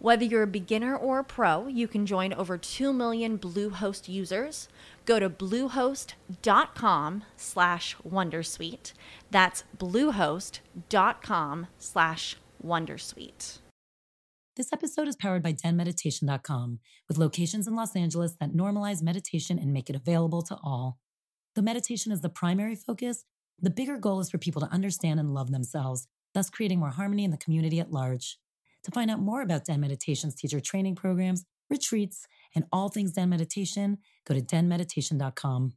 Whether you're a beginner or a pro, you can join over 2 million Bluehost users. Go to bluehost.com slash wondersuite. That's bluehost.com slash wondersuite. This episode is powered by denmeditation.com, with locations in Los Angeles that normalize meditation and make it available to all. The meditation is the primary focus, the bigger goal is for people to understand and love themselves thus creating more harmony in the community at large. To find out more about Den Meditation's teacher training programs, retreats, and all things Den Meditation, go to denmeditation.com.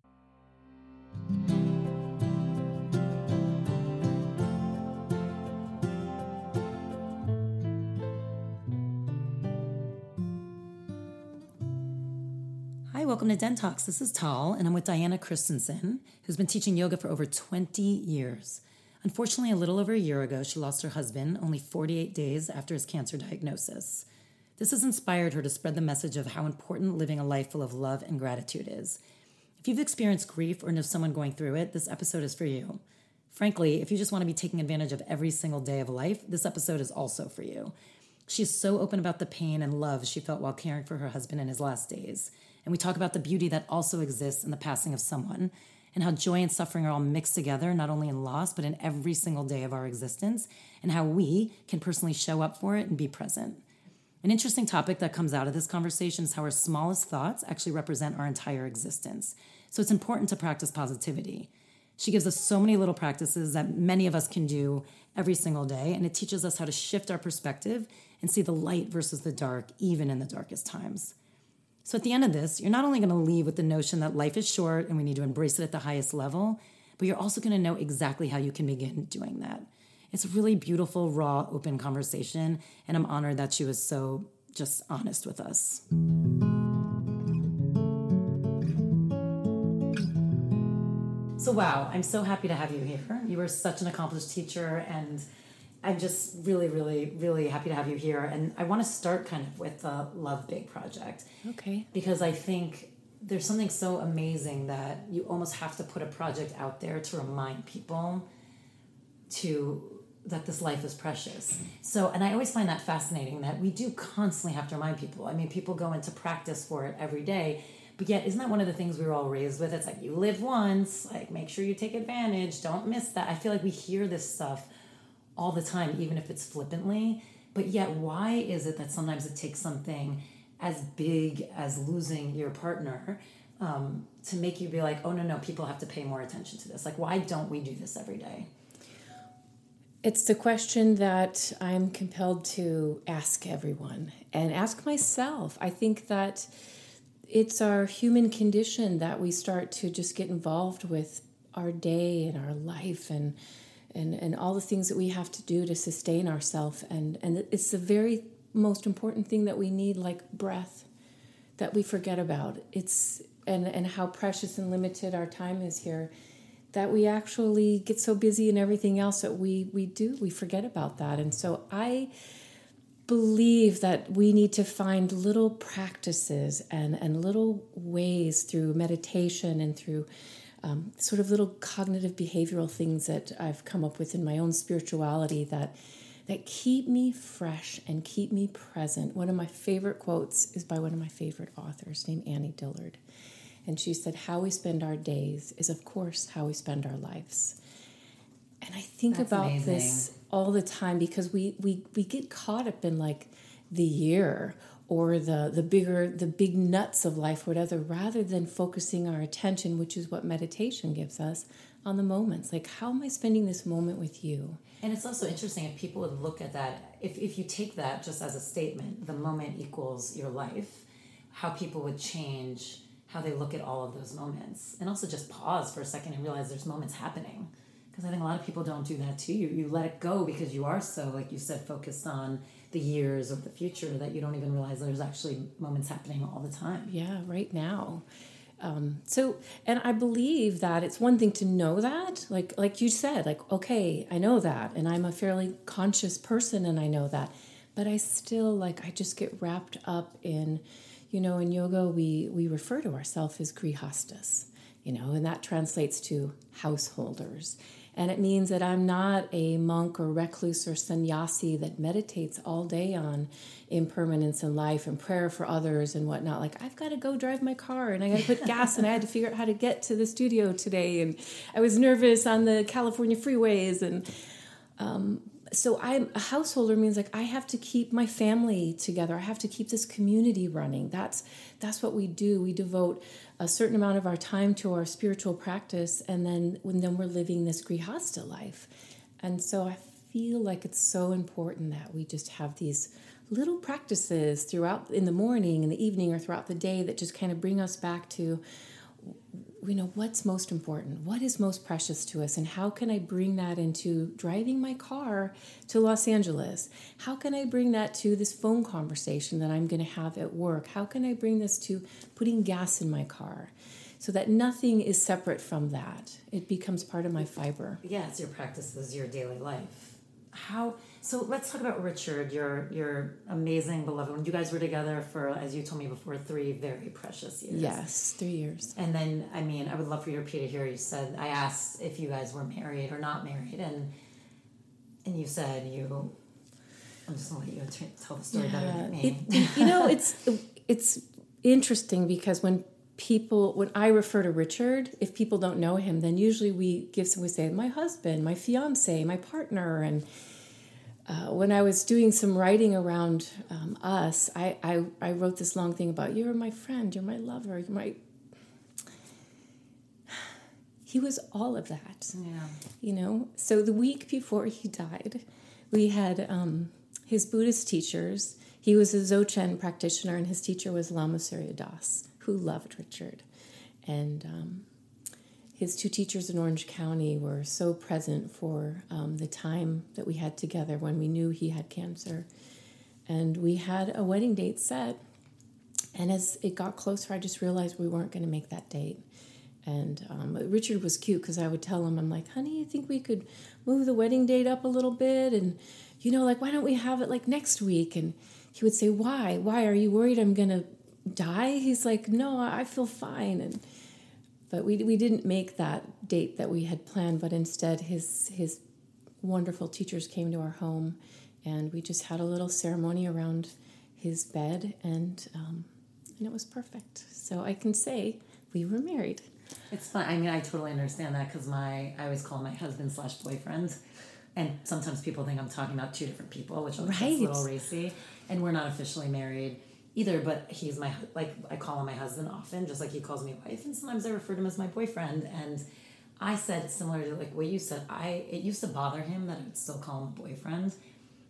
Hi, welcome to Den Talks. This is Tal, and I'm with Diana Christensen, who's been teaching yoga for over 20 years. Unfortunately, a little over a year ago, she lost her husband only 48 days after his cancer diagnosis. This has inspired her to spread the message of how important living a life full of love and gratitude is. If you've experienced grief or know someone going through it, this episode is for you. Frankly, if you just want to be taking advantage of every single day of life, this episode is also for you. She is so open about the pain and love she felt while caring for her husband in his last days. And we talk about the beauty that also exists in the passing of someone and how joy and suffering are all mixed together, not only in loss, but in every single day of our existence, and how we can personally show up for it and be present. An interesting topic that comes out of this conversation is how our smallest thoughts actually represent our entire existence. So it's important to practice positivity. She gives us so many little practices that many of us can do every single day, and it teaches us how to shift our perspective and see the light versus the dark, even in the darkest times. So at the end of this, you're not only going to leave with the notion that life is short and we need to embrace it at the highest level, but you're also going to know exactly how you can begin doing that. It's a really beautiful, raw, open conversation, and I'm honored that she was so just honest with us. So, wow, I'm so happy to have you here. You were such an accomplished teacher, and I'm just really, really, really happy to have you here. And I want to start kind of with the Love Big project. Okay. Because I think there's something so amazing that you almost have to put a project out there to remind people to that this life is precious. So, and I always find that fascinating that we do constantly have to remind people. I mean, people go into practice for it every day. But yet, isn't that one of the things we were all raised with? It's like you live once, like make sure you take advantage, don't miss that. I feel like we hear this stuff all the time, even if it's flippantly. But yet, why is it that sometimes it takes something as big as losing your partner um, to make you be like, oh, no, no, people have to pay more attention to this? Like, why don't we do this every day? It's the question that I'm compelled to ask everyone and ask myself. I think that it's our human condition that we start to just get involved with our day and our life and and, and all the things that we have to do to sustain ourselves. And, and it's the very most important thing that we need, like breath, that we forget about. It's and, and how precious and limited our time is here that we actually get so busy in everything else that we we do we forget about that and so i believe that we need to find little practices and and little ways through meditation and through um, sort of little cognitive behavioral things that I've come up with in my own spirituality that that keep me fresh and keep me present. One of my favorite quotes is by one of my favorite authors named Annie Dillard. And she said, How we spend our days is, of course, how we spend our lives. And I think That's about amazing. this all the time because we, we, we get caught up in like the year or the the bigger the big nuts of life whatever rather than focusing our attention which is what meditation gives us on the moments. Like, how am I spending this moment with you? And it's also interesting if people would look at that, if, if you take that just as a statement, the moment equals your life, how people would change how they look at all of those moments. And also just pause for a second and realize there's moments happening. Because I think a lot of people don't do that too. You, you let it go because you are so, like you said, focused on the years or the future that you don't even realize there's actually moments happening all the time. Yeah, right now. Um, so, and I believe that it's one thing to know that, like like you said, like okay, I know that, and I'm a fairly conscious person, and I know that, but I still like I just get wrapped up in, you know, in yoga we we refer to ourselves as grihastas, you know, and that translates to householders, and it means that I'm not a monk or recluse or sannyasi that meditates all day on impermanence in life and prayer for others and whatnot. Like, I've got to go drive my car and I got to put gas and I had to figure out how to get to the studio today. And I was nervous on the California freeways. And um, so I'm a householder means like I have to keep my family together. I have to keep this community running. That's that's what we do. We devote a certain amount of our time to our spiritual practice, and then when then we're living this grihasta life. And so I feel like it's so important that we just have these little practices throughout in the morning, in the evening, or throughout the day that just kind of bring us back to you know what's most important? What is most precious to us? And how can i bring that into driving my car to los angeles? How can i bring that to this phone conversation that i'm going to have at work? How can i bring this to putting gas in my car? So that nothing is separate from that. It becomes part of my fiber. It's your practices your daily life. How so let's talk about Richard, your your amazing beloved one. You guys were together for, as you told me before, three very precious years. Yes, three years. And then, I mean, I would love for you to repeat it here. You said I asked if you guys were married or not married, and and you said you. I'm just gonna let you tell the story yeah, better than me. It, you know, it's it's interesting because when people when I refer to Richard, if people don't know him, then usually we give some we say my husband, my fiance, my partner, and uh, when I was doing some writing around um, us, I, I, I wrote this long thing about you're my friend, you're my lover, you're my. He was all of that. Yeah. You know, so the week before he died, we had um, his Buddhist teachers. He was a Dzogchen practitioner, and his teacher was Lama Surya Das, who loved Richard. And um, his two teachers in Orange County were so present for um, the time that we had together when we knew he had cancer. And we had a wedding date set. And as it got closer, I just realized we weren't going to make that date. And um, Richard was cute because I would tell him, I'm like, honey, you think we could move the wedding date up a little bit? And, you know, like, why don't we have it like next week? And he would say, why? Why? Are you worried I'm going to die? He's like, no, I feel fine. And, but we, we didn't make that date that we had planned, but instead his his wonderful teachers came to our home, and we just had a little ceremony around his bed, and um, and it was perfect. So I can say we were married. It's fun. I mean, I totally understand that because my I always call my husband slash boyfriend, and sometimes people think I'm talking about two different people, which right. a little racy. And we're not officially married either, but he's my like I call him my husband often, just like he calls me wife, and sometimes I refer to him as my boyfriend. And I said similar to like what you said. I it used to bother him that I would still call him a boyfriend,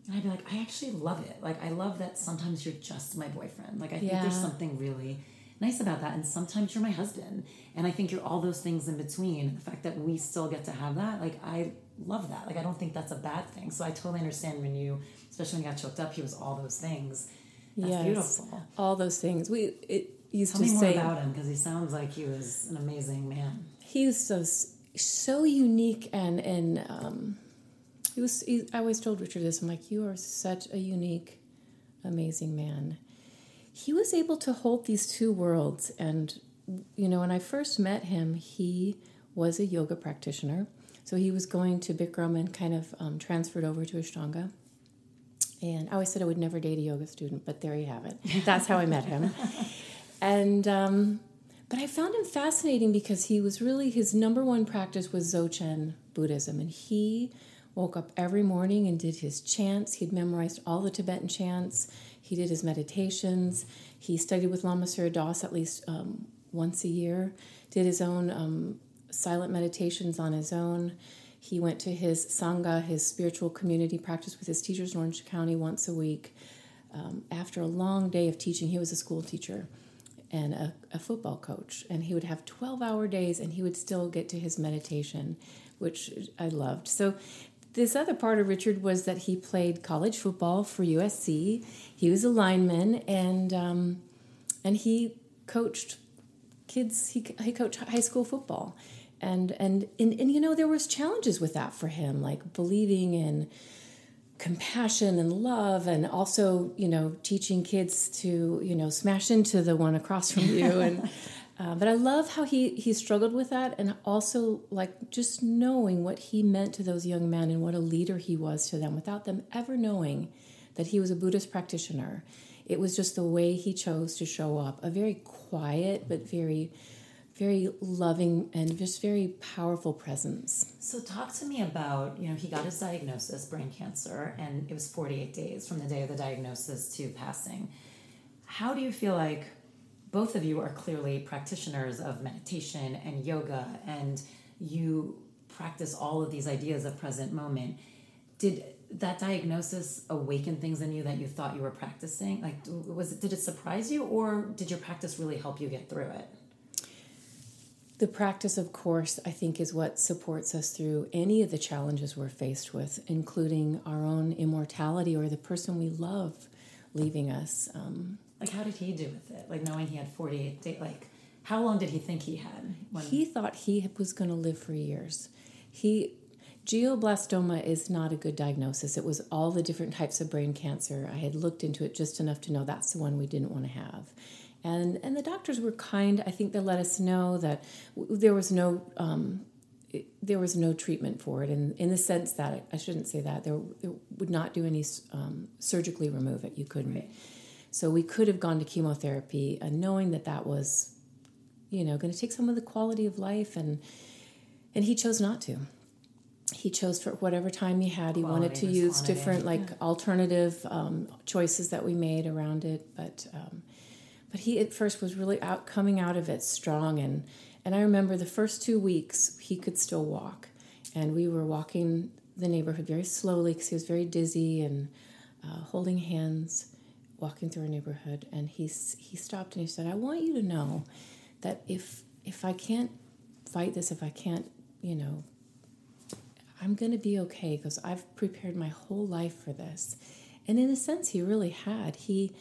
and I'd be like, I actually love it. Like I love that sometimes you're just my boyfriend. Like I think there's something really nice about that, and sometimes you're my husband, and I think you're all those things in between. The fact that we still get to have that, like I love that. Like I don't think that's a bad thing. So I totally understand when you, especially when you got choked up, he was all those things that's yes, beautiful. All those things. We it used Tell to me say more about him because he sounds like he was an amazing man. He was so so unique and and um, he was. He, I always told Richard this. I'm like, you are such a unique, amazing man. He was able to hold these two worlds, and you know, when I first met him, he was a yoga practitioner. So he was going to Bikram and kind of um, transferred over to Ashtanga. And I always said I would never date a yoga student, but there you have it. That's how I met him. And um, but I found him fascinating because he was really his number one practice was Dzogchen Buddhism, and he woke up every morning and did his chants. He'd memorized all the Tibetan chants. He did his meditations. He studied with Lama Surya Das at least um, once a year. Did his own um, silent meditations on his own. He went to his Sangha, his spiritual community practice with his teachers in Orange County once a week. Um, after a long day of teaching, he was a school teacher and a, a football coach, and he would have 12 hour days and he would still get to his meditation, which I loved. So, this other part of Richard was that he played college football for USC. He was a lineman, and um, and he coached kids. He, he coached high school football, and, and and and you know there was challenges with that for him, like believing in compassion and love and also you know teaching kids to you know smash into the one across from you. And uh, but i love how he he struggled with that and also like just knowing what he meant to those young men and what a leader he was to them without them ever knowing that he was a buddhist practitioner. It was just the way he chose to show up a very quiet but very very loving and just very powerful presence. So talk to me about, you know, he got his diagnosis, brain cancer, and it was 48 days from the day of the diagnosis to passing. How do you feel like both of you are clearly practitioners of meditation and yoga and you practice all of these ideas of present moment. Did that diagnosis awaken things in you that you thought you were practicing? Like was it did it surprise you or did your practice really help you get through it? The practice, of course, I think is what supports us through any of the challenges we're faced with, including our own immortality or the person we love leaving us. Um, like, how did he do with it? Like, knowing he had 48 days, like, how long did he think he had? When... He thought he was going to live for years. He Glioblastoma is not a good diagnosis. It was all the different types of brain cancer. I had looked into it just enough to know that's the one we didn't want to have and and the doctors were kind. I think they let us know that w- there was no um, it, there was no treatment for it, in in the sense that I shouldn't say that there, there would not do any um, surgically remove it. You couldn't. Right. So we could have gone to chemotherapy, uh, knowing that that was, you know, going to take some of the quality of life, and and he chose not to. He chose for whatever time he had. He quality wanted to use quantity. different like yeah. alternative um, choices that we made around it, but. Um, but he at first was really out coming out of it strong. And and I remember the first two weeks he could still walk. And we were walking the neighborhood very slowly because he was very dizzy and uh, holding hands walking through our neighborhood. And he he stopped and he said I want you to know that if if I can't fight this if I can't you know I'm to be okay because I've prepared my whole life for this. And in a sense he really had. He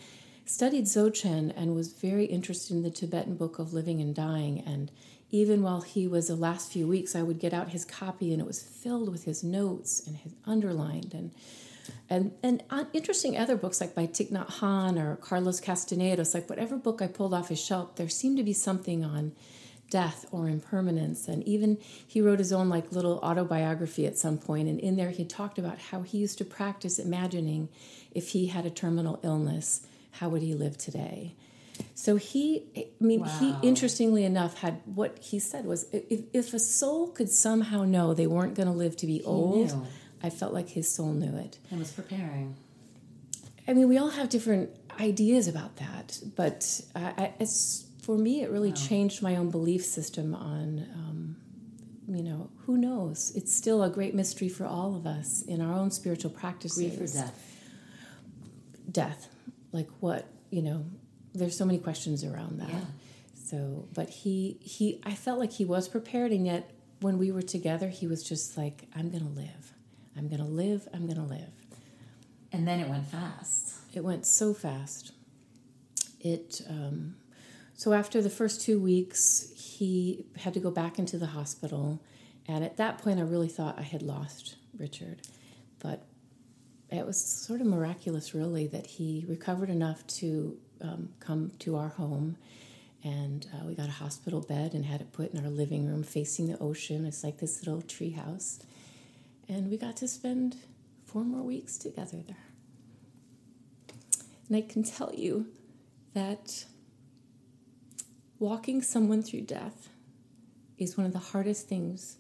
studied Dzogchen and was very interested in the Tibetan Book of Living and Dying. And even while he was the last few weeks, I would get out his copy and it was filled with his notes and his underlined and and and uh, interesting other books like by Thich Nhat Hanh or Carlos Castaneda. It's like whatever book I pulled off his shelf, there seemed to be something on death or impermanence. And even he wrote his own like little autobiography at some point, and in there he talked about how he used to practice imagining if he had a terminal illness how would he live today? So he, I mean, wow. he interestingly enough had what he said was if, if a soul could somehow know they weren't going to live to be he old, knew. I felt like his soul knew it and was preparing. I mean, we all have different ideas about that, but I, it's for me, it really wow. changed my own belief system on, um, you know, who knows? It's still a great mystery for all of us in our own spiritual practices. Grief or death? Death like what you know there's so many questions around that. Yeah. so but he he i felt like he was prepared and yet when we were together he was just like i'm gonna live. I'm gonna live. I'm gonna live. And then it went fast. It went so fast. It um, so after the first two weeks he had to go back into the hospital. And at that point i really thought i had lost richard. But it was sort of miraculous, really, that he recovered enough to um, come to our home. And uh, we got a hospital bed and had it put in our living room facing the ocean. It's like this little tree house. And we got to spend four more weeks together there. And I can tell you that walking someone through death is one of the hardest things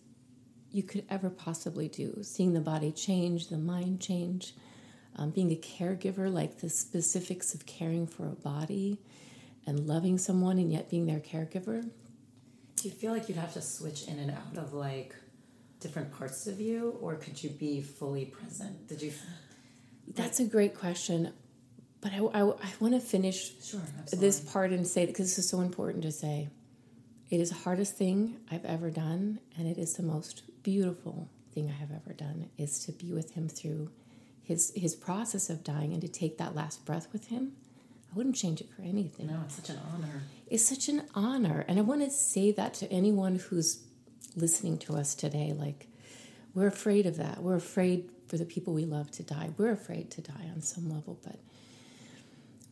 you could ever possibly do. Seeing the body change, the mind change, um, being a caregiver, like the specifics of caring for a body and loving someone and yet being their caregiver. Do you feel like you'd have to switch in and out of like different parts of you, or could you be fully present? Did you? That's a great question. But I, I, I want to finish Sure, this part and say because this is so important to say. It is the hardest thing I've ever done, and it is the most beautiful thing I have ever done. Is to be with him through his his process of dying and to take that last breath with him. I wouldn't change it for anything. No, it's such an honor. It's such an honor. And I want to say that to anyone who's listening to us today. Like, we're afraid of that. We're afraid for the people we love to die. We're afraid to die on some level, but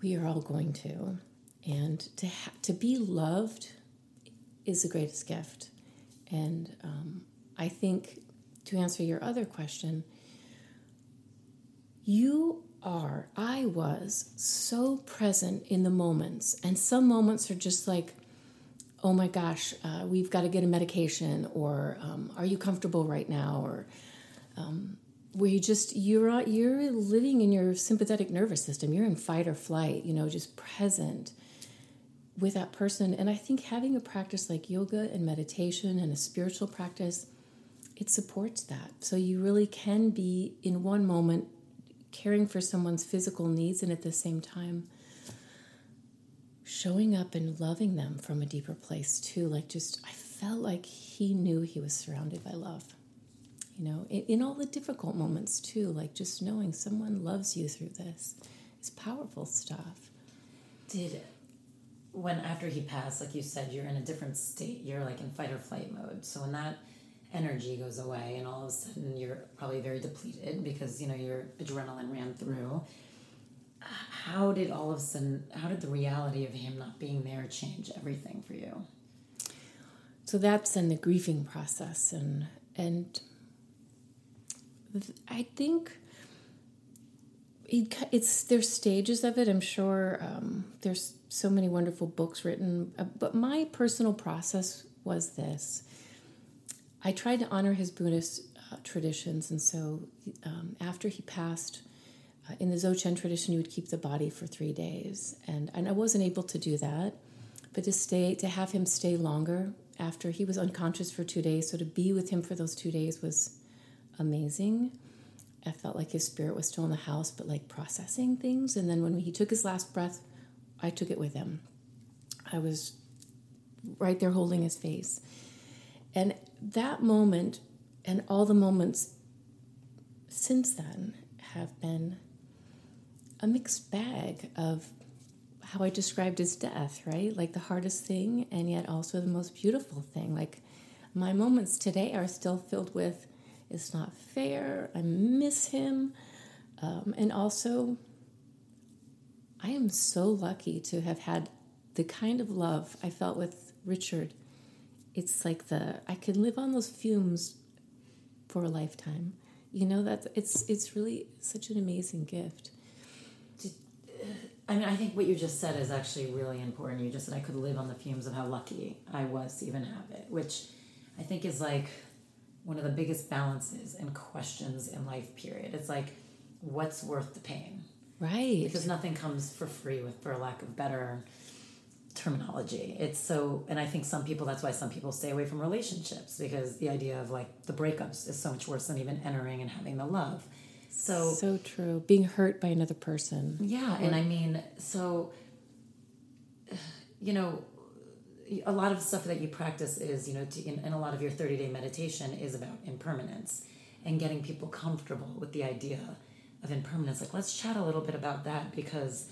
we are all going to. And to, ha- to be loved is the greatest gift. And um, I think to answer your other question, you are, I was so present in the moments. And some moments are just like, oh my gosh, uh, we've got to get a medication, or um, are you comfortable right now? Or um, where you just, you're, you're living in your sympathetic nervous system. You're in fight or flight, you know, just present with that person. And I think having a practice like yoga and meditation and a spiritual practice, it supports that. So you really can be in one moment caring for someone's physical needs and at the same time showing up and loving them from a deeper place too. Like just, I felt like he knew he was surrounded by love. You know, in, in all the difficult moments too, like just knowing someone loves you through this is powerful stuff. Did it when after he passed, like you said, you're in a different state. You're like in fight or flight mode. So when that energy goes away, and all of a sudden you're probably very depleted because you know your adrenaline ran through. How did all of a sudden? How did the reality of him not being there change everything for you? So that's in the grieving process, and and I think it, it's there's stages of it. I'm sure um, there's so many wonderful books written, uh, but my personal process was this. I tried to honor his Buddhist uh, traditions, and so um, after he passed, uh, in the Dzogchen tradition, you would keep the body for three days, and and I wasn't able to do that, but to stay to have him stay longer after he was unconscious for two days, so to be with him for those two days was amazing. I felt like his spirit was still in the house, but like processing things. And then when he took his last breath, I took it with him. I was right there holding his face. And that moment and all the moments since then have been a mixed bag of how I described his death, right? Like the hardest thing and yet also the most beautiful thing. Like my moments today are still filled with it's not fair, I miss him. Um, and also, I am so lucky to have had the kind of love I felt with Richard. It's like the I could live on those fumes for a lifetime. You know that it's it's really such an amazing gift. I mean, I think what you just said is actually really important. You just said I could live on the fumes of how lucky I was to even have it, which I think is like one of the biggest balances and questions in life. Period. It's like, what's worth the pain? Right. Because nothing comes for free, with for lack of better terminology. It's so, and I think some people. That's why some people stay away from relationships because the idea of like the breakups is so much worse than even entering and having the love. So so true. Being hurt by another person. yeah, and I mean, so you know, a lot of stuff that you practice is, you know, to, in, in a lot of your 30 day meditation is about impermanence and getting people comfortable with the idea of impermanence. Like, let's chat a little bit about that because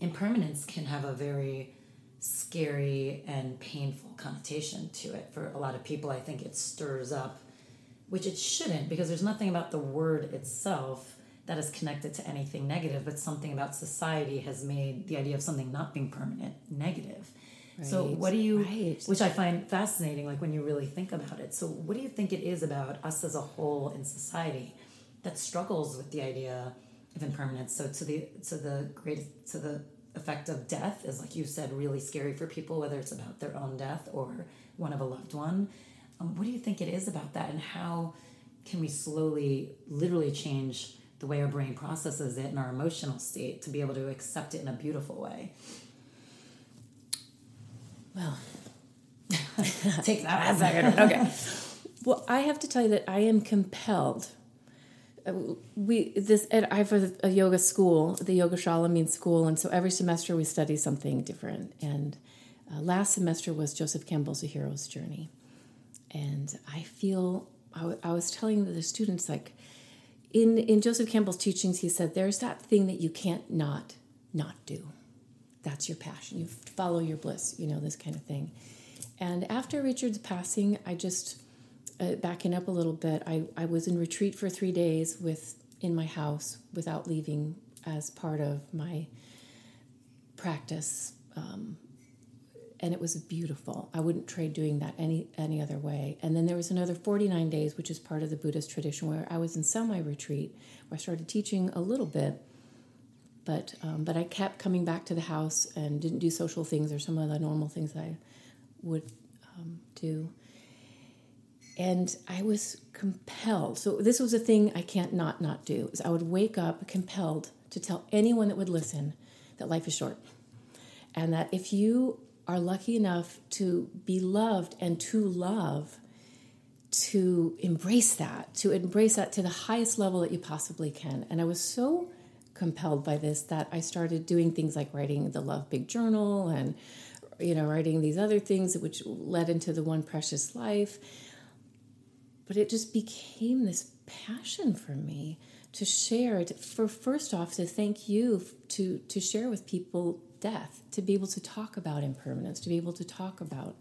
impermanence can have a very scary and painful connotation to it for a lot of people. I think it stirs up, which it shouldn't because there's nothing about the word itself that is connected to anything negative, but something about society has made the idea of something not being permanent negative. So what do you right. which I find fascinating like when you really think about it. So what do you think it is about us as a whole in society that struggles with the idea of impermanence? So to the to the great to the effect of death is like you said really scary for people whether it's about their own death or one of a loved one. Um, what do you think it is about that and how can we slowly literally change the way our brain processes it and our emotional state to be able to accept it in a beautiful way? Well, Take that. okay. Well, I have to tell you that I am compelled. We this I have a, a yoga school, the Yoga Shala means school, and so every semester we study something different. And uh, last semester was Joseph Campbell's A Hero's Journey, and I feel I, w- I was telling the students like in in Joseph Campbell's teachings, he said there's that thing that you can't not not do. That's your passion. You follow your bliss. You know this kind of thing. And after Richard's passing, I just uh, backing up a little bit. I, I was in retreat for three days with in my house without leaving as part of my practice, um, and it was beautiful. I wouldn't trade doing that any any other way. And then there was another forty nine days, which is part of the Buddhist tradition, where I was in semi retreat, where I started teaching a little bit. But um, but I kept coming back to the house and didn't do social things or some of the normal things I would um, do and I was compelled. So this was a thing I can't not not do. Is I would wake up compelled to tell anyone that would listen that life is short, and that if you are lucky enough to be loved and to love, to embrace that, to embrace that to the highest level that you possibly can. And I was so compelled by this that I started doing things like writing the Love Big Journal and you know writing these other things which led into the One Precious Life but it just became this passion for me to share to, for first off to thank you to to share with people death to be able to talk about impermanence to be able to talk about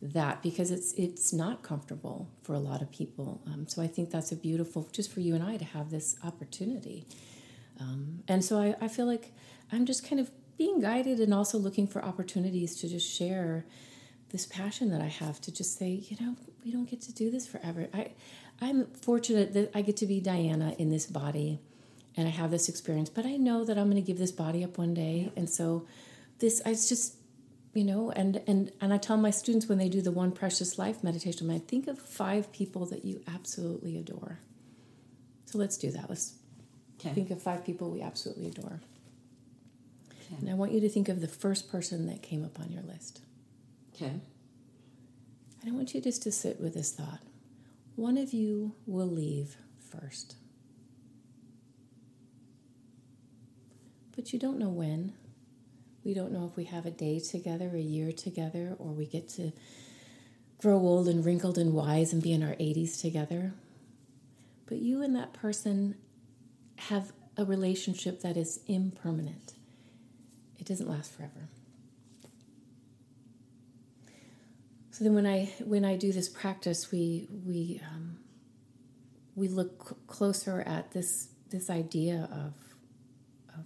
that because it's it's not comfortable for a lot of people. Um, so i think that's a beautiful just for you and i to have this opportunity. Um, and so I, I feel like i'm just kind of being guided and also looking for opportunities to just share this passion that I have to just say, you know, we don't get to do this forever. I, I'm fortunate that I get to be Diana in this body, and I have this experience. But I know that I'm going to give this body up one day, and so this, I just, you know, and and and I tell my students when they do the One Precious Life meditation, I think of five people that you absolutely adore. So let's do that. Let's Okay. think of five people we absolutely adore. And I want you to think of the first person that came up on your list. Okay. And I want you just to sit with this thought. One of you will leave first. But you don't know when. We don't know if we have a day together, a year together, or we get to grow old and wrinkled and wise and be in our 80s together. But you and that person have a relationship that is impermanent, it doesn't last forever. So then, when I when I do this practice, we we um, we look c- closer at this this idea of of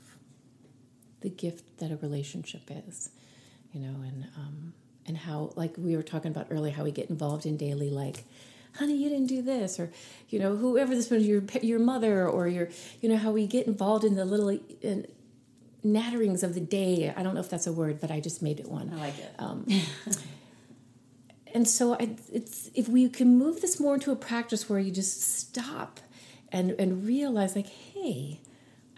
the gift that a relationship is, you know, and um, and how like we were talking about earlier, how we get involved in daily like, honey, you didn't do this, or you know, whoever this was, your your mother, or your you know, how we get involved in the little. In, natterings of the day. I don't know if that's a word, but I just made it one I like it. Um, and so I, it's if we can move this more into a practice where you just stop and and realize like hey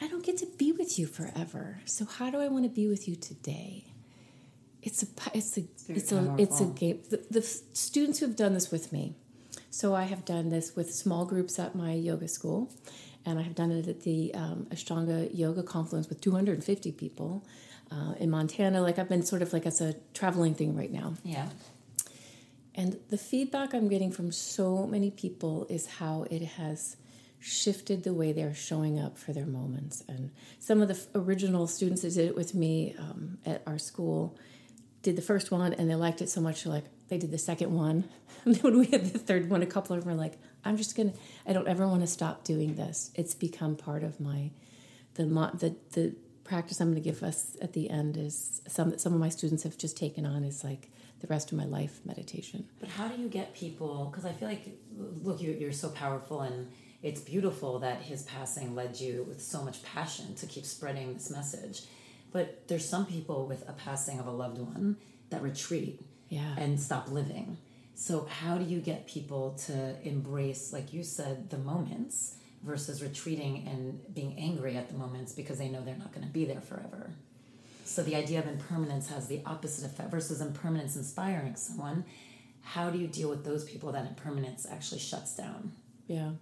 i don't get to be with you forever. So how do i want to be with you today? It's a it's a very it's a it's a game. The, the students who have done this with me so i have done this with small groups at my yoga school and i have done it at the um, ashtanga yoga conference with 250 people uh, in montana. Like i've been sort of like as a traveling thing right now. Yeah. And the feedback I'm getting from so many people is how it has shifted the way they're showing up for their moments. And some of the original students that did it with me um, at our school did the first one and they liked it so much, like they did the second one. And then when we had the third one, a couple of them were like, I'm just to, I don't ever want to stop doing this. It's become part of my, the, the, the practice I'm to give us at the end is some, some of my students have just taken on is like the rest of my life meditation. But how do you get people? Because I feel like, look, you, you're so powerful, and it's beautiful that his passing led you with so much passion to keep spreading this message. But there's some people with a passing of a loved one that retreat Yeah. and stop living. So how do you get people to embrace, like you said, the moments versus retreating and being angry at the moments because they know they're not going to be there forever? So the idea of impermanence has the opposite effect versus impermanence inspiring someone. How do you deal with those people that impermanence actually shuts down? Yeah.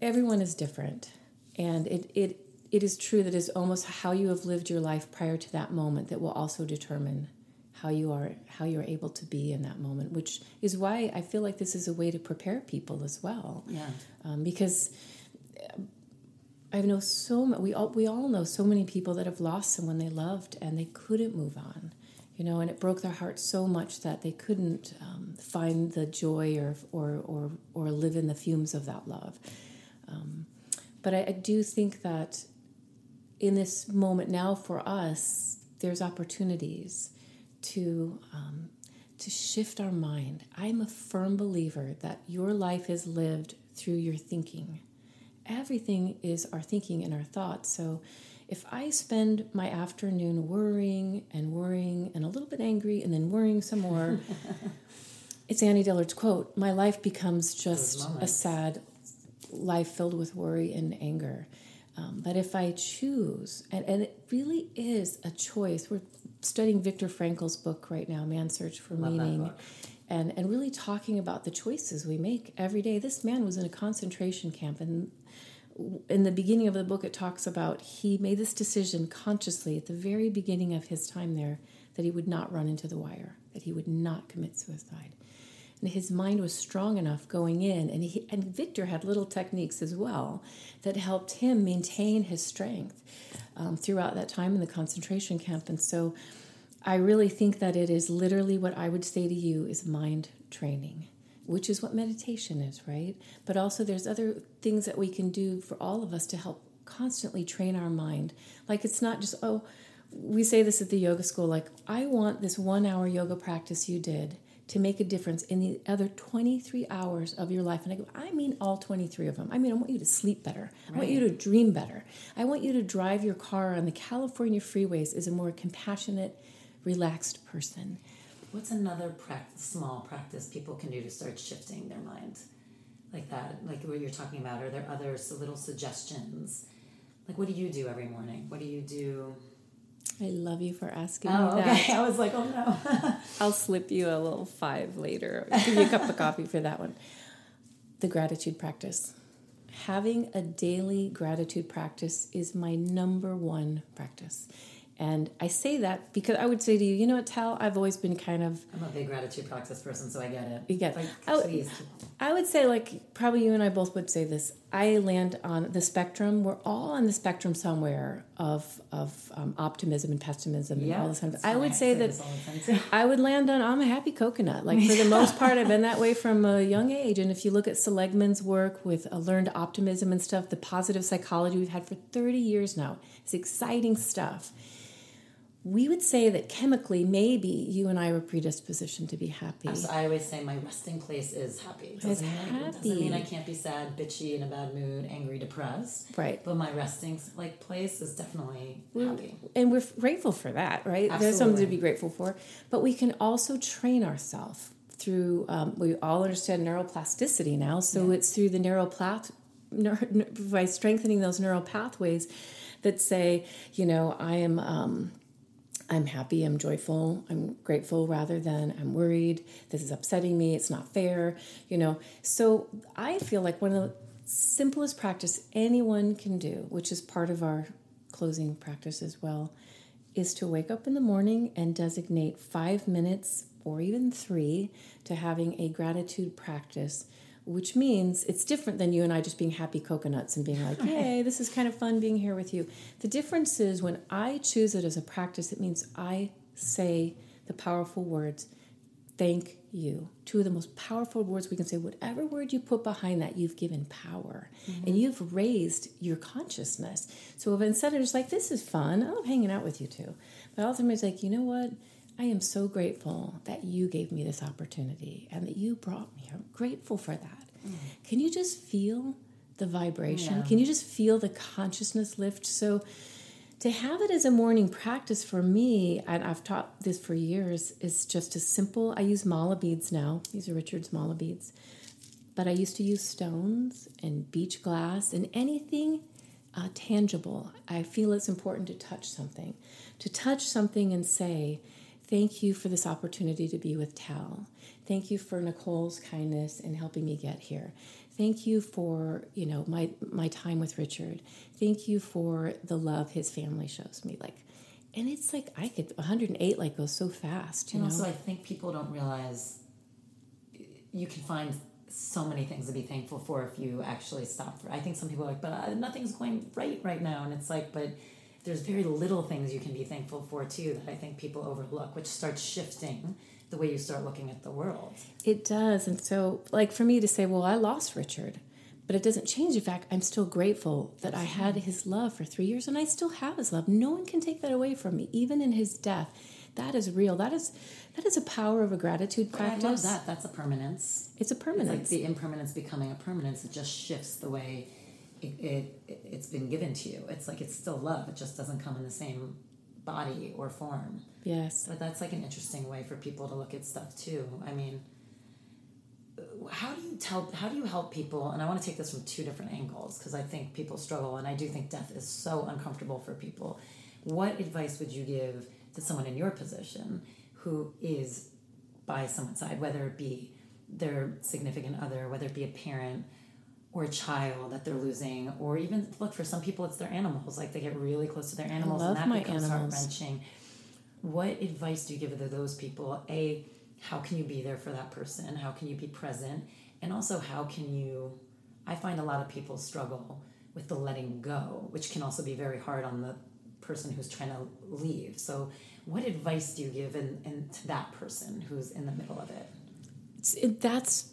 Everyone is different. And it, it, it is true that it's almost how you have lived your life prior to that moment that will also determine how you are how you're able to be in that moment which is why i feel like this is a way to prepare people as well Yeah. um, because I know so ma- we all we all know so many people that have lost someone they loved and they couldn't move on, you know, and it broke their heart so much that they couldn't um, find the joy or or or or live in the fumes of that love. Um, but I, I do think that in this moment now for us, there's opportunities to um, to shift our mind. I'm a firm believer that your life is lived through your thinking. Everything is our thinking and our thoughts. So if I spend my afternoon worrying and worrying and a little bit angry and then worrying some more, it's Annie Dillard's quote my life becomes just a sad life filled with worry and anger. Um, but if I choose, and, and it really is a choice, we're studying Viktor Frankl's book right now, Man's Search for Love Meaning, and, and really talking about the choices we make every day. This man was in a concentration camp, and in the beginning of the book, it talks about he made this decision consciously at the very beginning of his time there that he would not run into the wire, that he would not commit suicide. And his mind was strong enough going in, and he and Viktor had little techniques as well that helped him maintain his strength um, throughout that time in the concentration camp. And so, I really think that it is literally what I would say to you is mind training, which is what meditation is, right? But also, there's other things that we can do for all of us to help constantly train our mind. Like, it's not just, oh, we say this at the yoga school, like, I want this one hour yoga practice you did to make a difference in the other 23 hours of your life. And I go, I mean all 23 of them. I mean, I want you to sleep better. I want you to dream better. I want you to drive your car on the California freeways as a more compassionate, relaxed person. What's another small practice people can do to start shifting their mind? Like that, like what you're talking about. Are there other little suggestions? Like, what do you do every morning? What do you do? I love you for asking Oh, me that. okay. I was like, oh no. I'll slip you a little five later. Give you a cup of coffee for that one. The gratitude practice. Having a daily gratitude practice is my number one practice. And I say that because I would say to you, you know what, Tal, I've always been kind of I'm a big gratitude practice person, so I get it. You get it. Like, I would- I would say, like, probably you and I both would say this. I land on the spectrum. We're all on the spectrum somewhere of of um, optimism and pessimism and all this kind of. I would say that this all the time, too. I would land on I'm a happy coconut. Like for the most part, I've been that way from a young age. And if you look at Seligman's work with a learned optimism and stuff, the positive psychology we've had for 30 years now, it's exciting stuff. We would say that chemically, maybe you and I were predispositioned to be happy. I always say my resting place is happy. Doesn't, It's mean, I- doesn't mean I can't be sad, bitchy, in a bad mood, angry, depressed. Right. But my resting like place is definitely happy. and we're grateful for that, right? Absolutely. There's something to be grateful for. But we can also train ourselves through. Um, we all understand neuroplasticity now, so it's through the neuroplath, neur, by strengthening those neural pathways that say, you know, I am. Um, I'm happy, I'm joyful, I'm grateful rather than I'm worried, this is upsetting me, it's not fair, you know. So I feel like one of the simplest practice anyone can do, which is part of our closing practice as well, is to wake up in the morning and designate five minutes or even three to having a gratitude practice which means it's different than you and I just being happy coconuts and being like, hey, this is kind of fun being here with you. The difference is when I choose it as a practice, it means I say the powerful words, thank you. Two of the most powerful words we can say, whatever word you put behind that, you've given power mm-hmm. and you've raised your consciousness. So if instead of just like, this is fun, I love hanging out with you too, but ultimately it's like, you know what? I am so grateful that you gave me this opportunity and that you brought me. I'm grateful for that. Can you just feel the vibration? Yeah. Can you just feel the consciousness lift? So, to have it as a morning practice for me, and I've taught this for years, is just as simple. I use mala beads now. These are Richard's mala beads, but I used to use stones and beach glass and anything uh, tangible. I feel it's important to touch something, to touch something and say, Thank you for this opportunity to be with Tal. Thank you for Nicole's kindness in helping me get here. Thank you for you know my my time with Richard. Thank you for the love his family shows me. Like, and it's like I could 108 like goes so fast. You and know. also, I think people don't realize you can find so many things to be thankful for if you actually stop for. I think some people are like, but uh, nothing's going right right now, and it's like, but there's very little things you can be thankful for too that I think people overlook, which starts shifting the way you start looking at the world. It does. And so, like for me to say, well, I lost Richard, but it doesn't change the fact I'm still grateful that I had his love for three years and I still have his love. No one can take that away from me, even in his death. That is real. That is that is a power of a gratitude practice. I love that. That's a permanence. It's a permanence. It's like the impermanence becoming a permanence. It just shifts the way it, it it's been given to you. It's like it's still love. It just doesn't come in the same body or form. Yes. But that's like an interesting way for people to look at stuff too. I mean, how do you tell how do you help people and i want to take this from two different angles because i think people struggle and i do think death is so uncomfortable for people what advice would you give to someone in your position who is by someone's side whether it be their significant other whether it be a parent or a child that they're losing or even look for some people it's their animals like they get really close to their animals and that becomes heart wrenching. What advice do you give to those people? A how can you be there for that person? How can you be present? And also how can you i find a lot of people struggle with the letting go which can also be very hard on the person who's trying to leave. So what advice do you give in, in to that person who's in the middle of it, it that's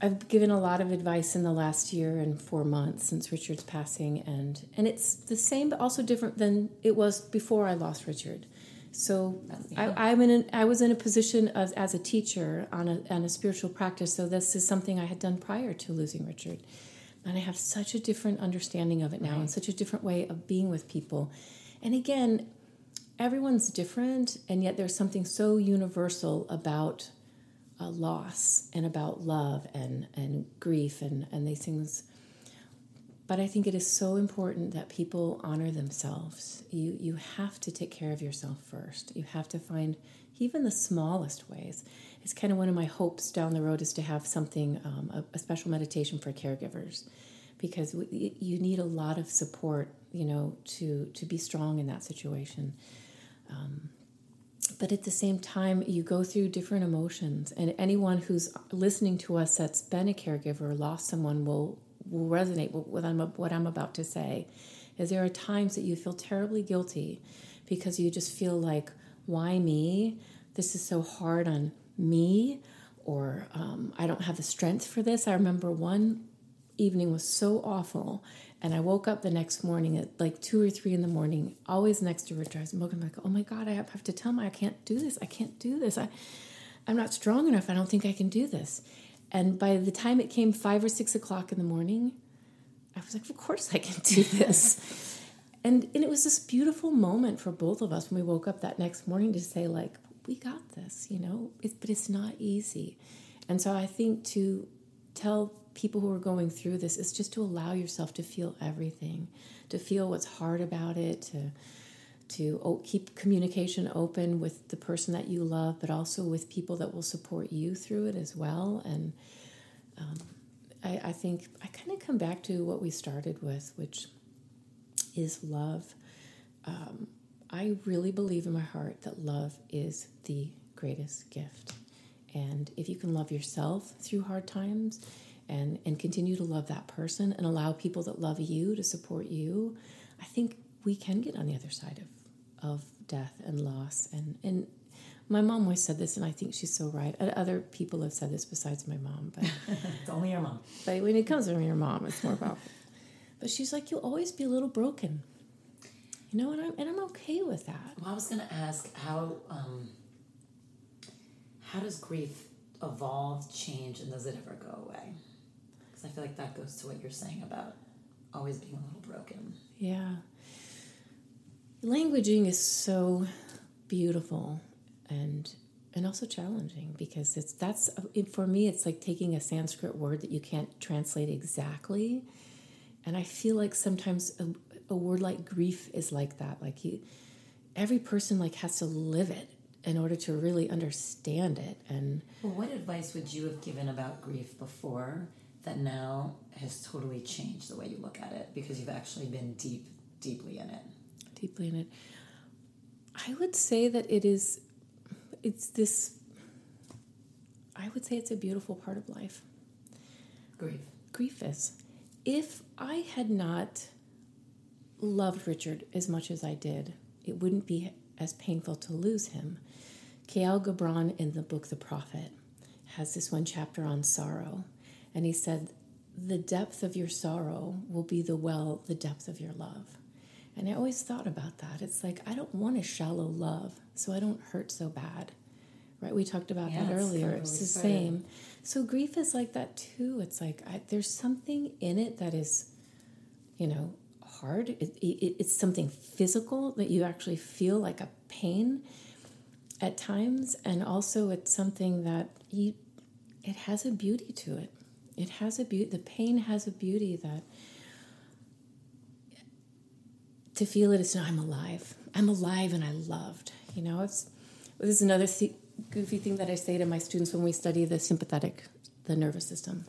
I've given a lot of advice in the last year and four months since Richard's passing, and and it's the same, but also different than it was before I lost Richard. So yeah. I, I'm in. A, I was in a position as, as a teacher on a on a spiritual practice. So this is something I had done prior to losing Richard, and I have such a different understanding of it now, right. and such a different way of being with people. And again, everyone's different, and yet there's something so universal about uh, loss and about love and, and grief and, and these things. But I think it is so important that people honor themselves. You, you have to take care of yourself first. You have to find even the smallest ways. It's kind of one of my hopes down the road is to have something, um, a, a, special meditation for caregivers, because you need a lot of support, you know, to to be strong in that situation. Um, but at the same time you go through different emotions and anyone who's listening to us that's been a caregiver or lost someone will will resonate with what I'm about to say. Is there are times that you feel terribly guilty because you just feel like why me? This is so hard on me or um, i don't have the strength for this. I remember one evening was so awful and I woke up the next morning at like two or three in the morning, always next to Richard. I was woken like, oh my God, I have to tell him I can't do this. I can't do this. I, I'm not strong enough. I don't think I can do this. And by the time it came five or six o'clock in the morning, I was like, of course I can do this. and, and it was this beautiful moment for both of us when we woke up that next morning to say, like, we got this, you know, it, but it's not easy. And so I think to tell people who are going through this is just to allow yourself to feel everything, to feel what's hard about it, to to keep communication open with the person that you love, but also with people that will support you through it as well. And um, I, I think I kind of come back to what we started with, which is love. Um, I really believe in my heart that love is the greatest gift. And if you can love yourself through hard times, and and continue to love that person and allow people that love you to support you i think we can get on the other side of of death and loss. And and my mom always said this and i think she's so right. Other people have said this besides my mom but it's only your mom. But when it comes from your mom it's more about but she's like you'll always be a little broken. You know and i'm, and I'm okay with that. Well i was going to ask how um, how does grief evolve change and does it ever go away because I feel like that goes to what you're saying about always being a little broken. Yeah. Languaging is so beautiful and and also challenging because it's that's for me it's like taking a Sanskrit word that you can't translate exactly and I feel like sometimes uh, a word like grief is like that. Like you, every person like has to live it in order to really understand it. And well, what advice would you have given about grief before that now has totally changed the way you look at it because you've actually been deep, deeply in it? Deeply in it. I would say that it is, it's this, I would say it's a beautiful part of life. Grief. Grief is. If I had not loved Richard as much as I did, it wouldn't be as painful to lose him. Kahlil Gibran in the book The Prophet has this one chapter on sorrow, and he said, The depth of your sorrow will be the well, the depth of your love. And I always thought about that. It's like, I don't want a shallow love, so I don't hurt so bad. Right? We talked about Yeah, that it's earlier. of It's the started. same. So grief is like that too. It's like I, there's something in it that is, you know, hard. It, it, it's something physical that you actually feel like a pain at times, and also it's something that you. It has a beauty to it. It has a beauty. The pain has a beauty that to feel it is I'm alive. I'm alive and I loved. You know, it's this is another th- goofy thing that I say to my students when we study the sympathetic, the nervous system.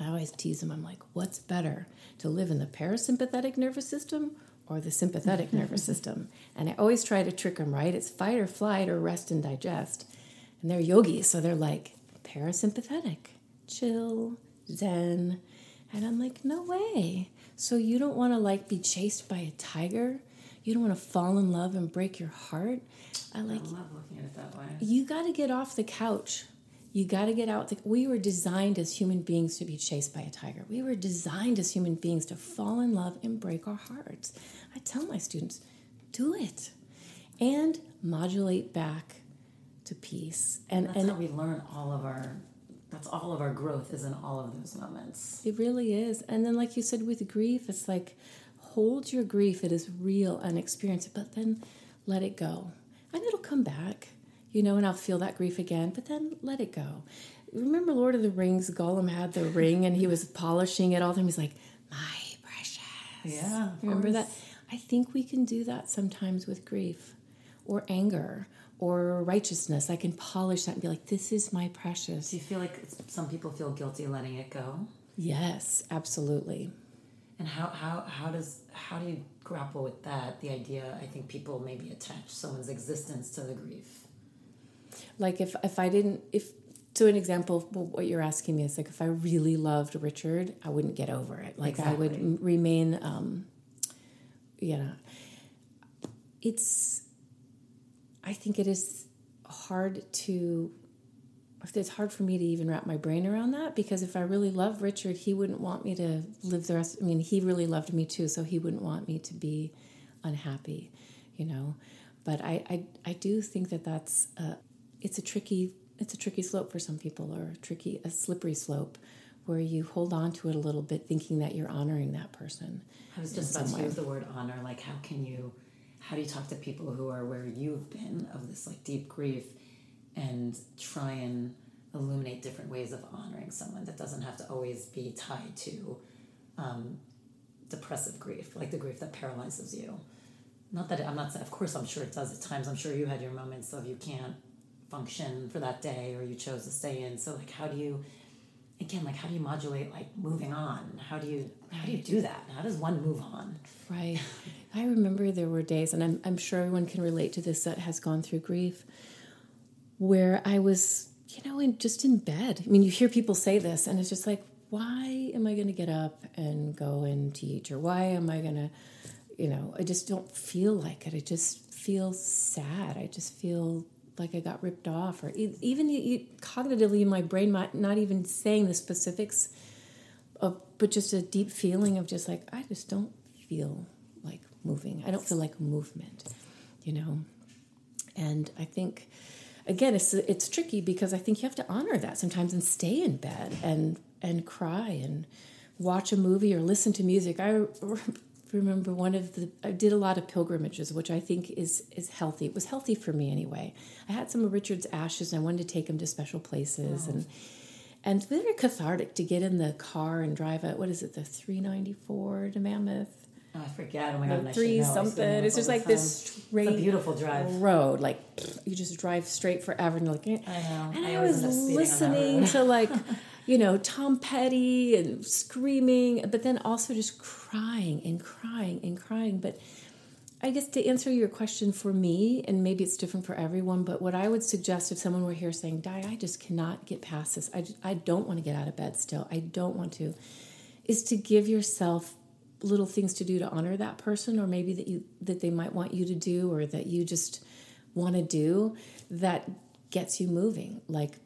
I always tease them. I'm like, what's better to live in the parasympathetic nervous system or the sympathetic nervous system? And I always try to trick them. Right? It's fight or flight or rest and digest. And they're yogis, so they're like parasympathetic, chill, zen. And I'm like, no way. So you don't want to like be chased by a tiger? You don't want to fall in love and break your heart? I like I love looking at it that way. you got to get off the couch. You got to get out. The, we were designed as human beings to be chased by a tiger. We were designed as human beings to fall in love and break our hearts. I tell my students, do it, and modulate back to peace. And That's and how we learn all of our. That's all of our growth is in all of those moments. It really is. And then, like you said, with grief, it's like hold your grief. It is real and experience it, but then let it go. And it'll come back, you know, and I'll feel that grief again, but then let it go. Remember Lord of the Rings? Gollum had the ring and he was polishing it all the time. He's like, my precious. Yeah. Remember course. that? I think we can do that sometimes with grief or anger or righteousness. I can polish that and be like, this is my precious. Do you feel like some people feel guilty letting it go? Yes, absolutely. And how, how, how does how do you grapple with that? The idea I think people maybe attach someone's existence to the grief. like if if I didn't if so an example of what you're asking me is like if I really loved Richard, I wouldn't get over it. Like I would remain um you know it's I think it is hard to it's hard for me to even wrap my brain around that because if I really love Richard, he wouldn't want me to live the rest. I mean, he really loved me too, so he wouldn't want me to be unhappy, you know. But I, I, I do think that that's a, it's a tricky, it's a tricky slope for some people, or a tricky, a slippery slope, where you hold on to it a little bit, thinking that you're honoring that person. I was just about to use the word honor. Like, how can you, how do you talk to people who are where you've been of this like deep grief, and try and illuminate different ways of honoring someone that doesn't have to always be tied to um, depressive grief, like the grief that paralyzes you. Not that I'm not. Of course, I'm sure it does at times. I'm sure you had your moments of you can't function for that day, or you chose to stay in. So, like, how do you? Again, like, how do you modulate like moving on? How do you how do you do that? How does one move on? Right. I remember there were days, and I'm, I'm sure everyone can relate to this that has gone through grief, where I was, you know, in, just in bed. I mean, you hear people say this, and it's just like, why am I going to get up and go and teach? Or why am I going to, you know, I just don't feel like it. I just feel sad. I just feel like I got ripped off. Or even you, cognitively in my brain, not, not even saying the specifics of, but just a deep feeling of just like, I just don't feel moving. I don't feel like movement, you know? And I think, again, it's, it's tricky because I think you have to honor that sometimes and stay in bed and, and cry and watch a movie or listen to music. I remember one of the, I did a lot of pilgrimages, which I think is, is healthy. It was healthy for me anyway. I had some of Richard's ashes and I wanted to take him to special places and, and it's very cathartic to get in the car and drive it. What is it, the 394 to Mammoth? Oh, I forget. Oh my god, three something. It's just like this straight beautiful drive. road. Like you just drive straight forever, and you're like, eh. I know. And I I, was end up speeding on that listening to like, you know, Tom Petty and screaming, but then also just crying and crying and crying. But I guess to answer your question for me, and maybe it's different for everyone, but what I would suggest if someone were here saying, Di, I just cannot get past this, I, just, I don't want to get out of bed still, I don't want to, is to give yourself little things to do to honor that person or maybe that you that they might want you to do or that you just want to do that gets you moving. Like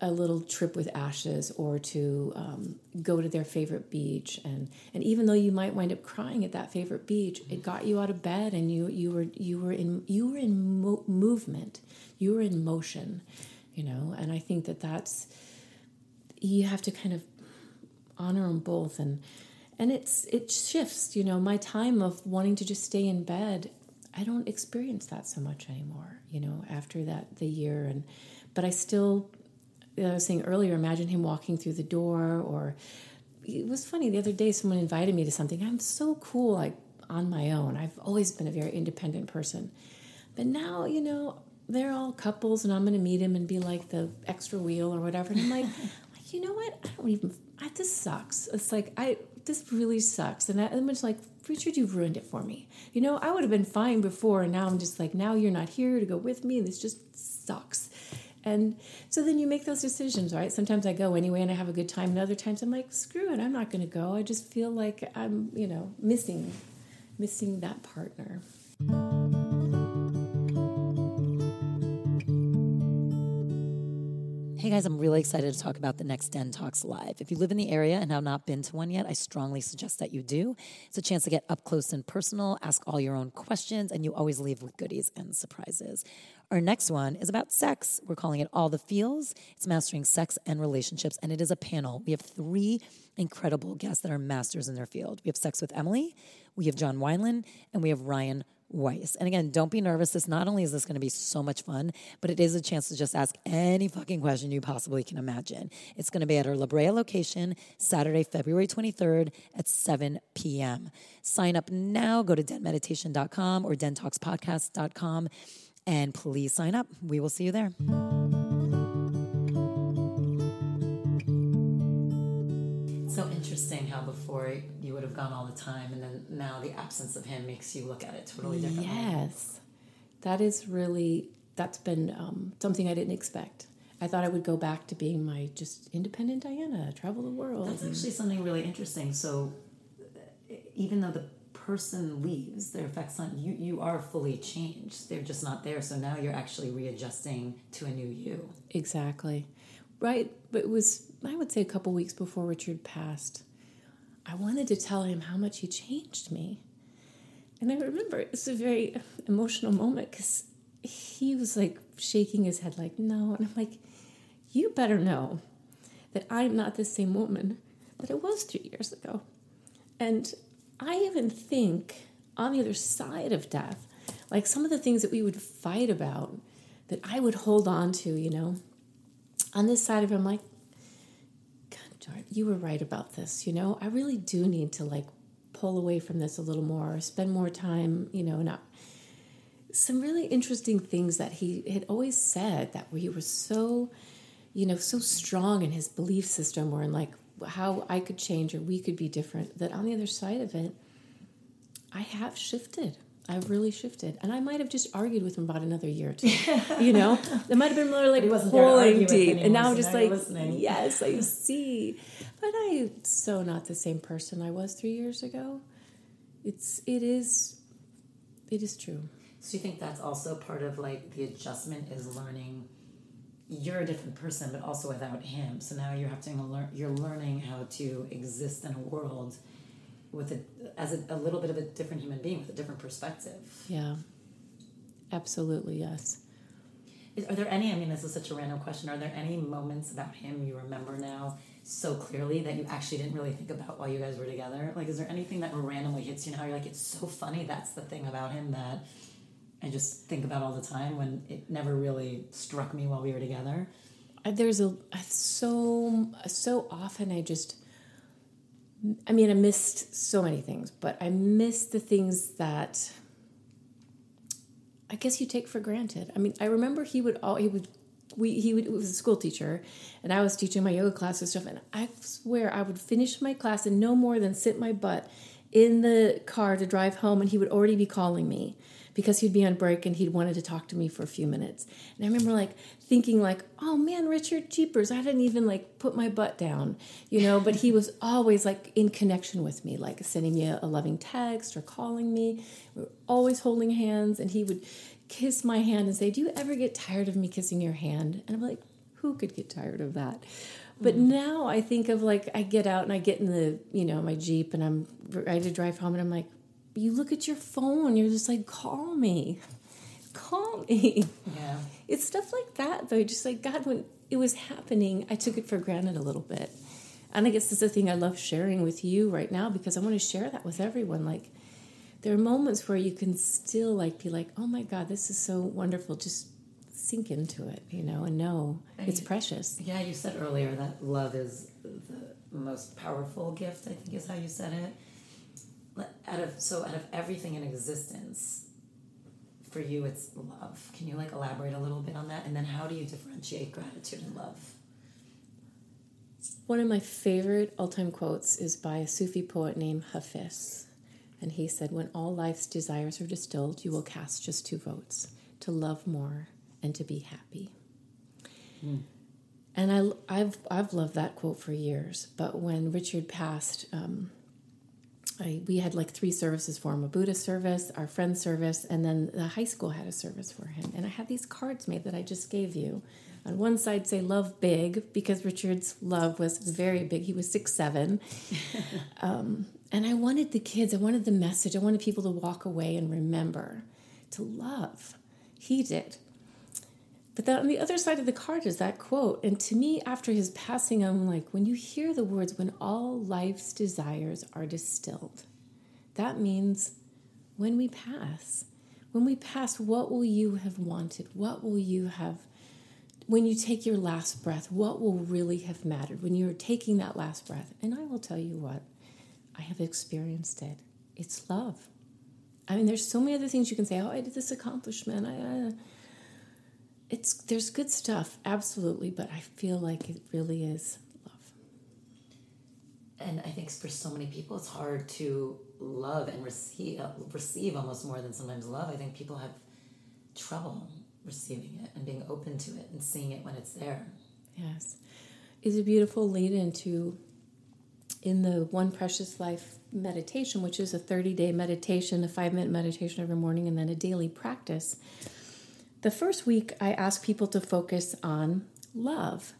a little trip with ashes or to um, go to their favorite beach. And and even though you might wind up crying at that favorite beach it got you out of bed and you you were you were in you were in mo- movement. You were in motion you know? And i think that that's you have to kind of honor them both and and it's it shifts you know my time of wanting to just stay in bed i don't experience that so much anymore you know after that the year and but i still I was saying earlier, imagine him walking through the door, or it was funny the other day. Someone invited me to something. I'm so cool, like on my own. I've always been a very independent person, but now you know they're all couples, and I'm going to meet him and be like the extra wheel or whatever. And I'm like, like you know what? I don't even. I, this sucks. It's like I. This really sucks, and I, I'm just like, Richard, you've ruined it for me. You know, I would have been fine before, and now I'm just like, now you're not here to go with me, and this just sucks. And so then you make those decisions, right? Sometimes I go anyway and I have a good time, and other times I'm like, screw it, I'm not going to go. I just feel like I'm, you know, missing, missing that partner. Hey guys, I'm really excited to talk about the next Den Talks Live. If you live in the area and have not been to one yet, I strongly suggest that you do. It's a chance to get up close and personal, ask all your own questions, and you always leave with goodies and surprises. Our next one is about sex. We're calling it All the Feels. It's mastering sex and relationships, and it is a panel. We have three incredible guests that are masters in their field. We have Sex with Emily, we have John Wineland, and we have Ryan Weiss. And again, don't be nervous. This not only is this going to be so much fun, but it is a chance to just ask any fucking question you possibly can imagine. It's going to be at our La Brea location, Saturday, February 23rd at 7 p.m. Sign up now. Go to denmeditation.com or dentalkspodcast.com and please sign up. We will see you there. How before you would have gone all the time, and then now the absence of him makes you look at it totally differently. Yes, that is really that's been um, something I didn't expect. I thought I would go back to being my just independent Diana, travel the world. That's actually something really interesting. So, even though the person leaves, their effects on you, you are fully changed. They're just not there. So now you're actually readjusting to a new you. Exactly. Right. But it was, I would say, a couple weeks before Richard passed. I wanted to tell him how much he changed me. And I remember it was a very emotional moment because he was like shaking his head, like, no. And I'm like, you better know that I'm not the same woman that I was three years ago. And I even think on the other side of death, like some of the things that we would fight about that I would hold on to, you know, on this side of it, I'm like, darn, you were right about this, you know. I really do need to like pull away from this a little more, or spend more time, you know, not some really interesting things that he had always said that he was so, you know, so strong in his belief system or in like how I could change or we could be different. That on the other side of it, I have shifted. I've really shifted, and I might have just argued with him about another year or two. you know, it might have been more like he wasn't there to argue pulling with deep, anymore, and now so I'm just now like, listening. yes, I see. But I'm so not the same person I was three years ago. It's it is, it is true. So you think that's also part of like the adjustment is learning you're a different person, but also without him. So now you're having to learn. You're learning how to exist in a world with a as a, a little bit of a different human being with a different perspective. Yeah, absolutely yes. Is, are there any? I mean, this is such a random question. Are there any moments about him you remember now so clearly that you actually didn't really think about while you guys were together? Like, is there anything that randomly hits you now? You're like, it's so funny. That's the thing about him that I just think about all the time when it never really struck me while we were together. There's a so so often I just I mean, I missed so many things, but I missed the things that I guess you take for granted. I mean, I remember he would all he would we he would, was a school teacher, and I was teaching my yoga class and stuff. And I swear I would finish my class and no more than sit my butt in the car to drive home, and he would already be calling me because he'd be on break and he'd wanted to talk to me for a few minutes. And I remember like thinking like, "Oh man, Richard Jeepers, I didn't even like put my butt down." You know, but he was always like in connection with me, like sending me a, a loving text or calling me. We were always holding hands and he would kiss my hand and say, "Do you ever get tired of me kissing your hand?" And I'm like, "Who could get tired of that?" But mm. now I think of like I get out and I get in the you know my jeep and I'm ready to drive home and I'm like, you look at your phone, you're just like, call me, call me. Yeah. It's stuff like that, though. Just like, God, when it was happening, I took it for granted a little bit. And I guess this is the thing I love sharing with you right now because I want to share that with everyone. Like, there are moments where you can still like be like, oh my God, this is so wonderful. Just sink into it, you know, and know and it's you, precious. Yeah, you said earlier that love is the most powerful gift, I think is how you said it out of so out of everything in existence for you it's love. Can you like elaborate a little bit on that? And then how do you differentiate gratitude and love? One of my favorite all-time quotes is by a sufi poet named hafiz. And he said when all life's desires are distilled you will cast just two votes to love more and to be happy. Mm. and I, I've, I've loved that quote for years. But when richard passed um, I, we had like three services for him a Buddhist service, our friend's service, and then the high school had a service for him. And I had these cards made that I just gave you. On one side, say love big, because Richard's love was very big. He was six, seven. um, and I wanted the kids, I wanted the message, I wanted people to walk away and remember to love. He did. But then on the other side of the card is that quote. And to me, after his passing, I'm like, when you hear the words, when all life's desires are distilled, that means when we pass. When we pass, what will you have wanted? What will you have, when you take your last breath, what will really have mattered when you're taking that last breath? And I will tell you what, I have experienced it. It's love. I mean, there's so many other things you can say. Oh, I did this accomplishment. I, I it's there's good stuff, absolutely, but I feel like it really is love. And I think for so many people, it's hard to love and receive receive almost more than sometimes love. I think people have trouble receiving it and being open to it and seeing it when it's there. Yes, is a beautiful lead into in the One Precious Life meditation, which is a 30 day meditation, a five minute meditation every morning, and then a daily practice the first week, I ask people to focus on love.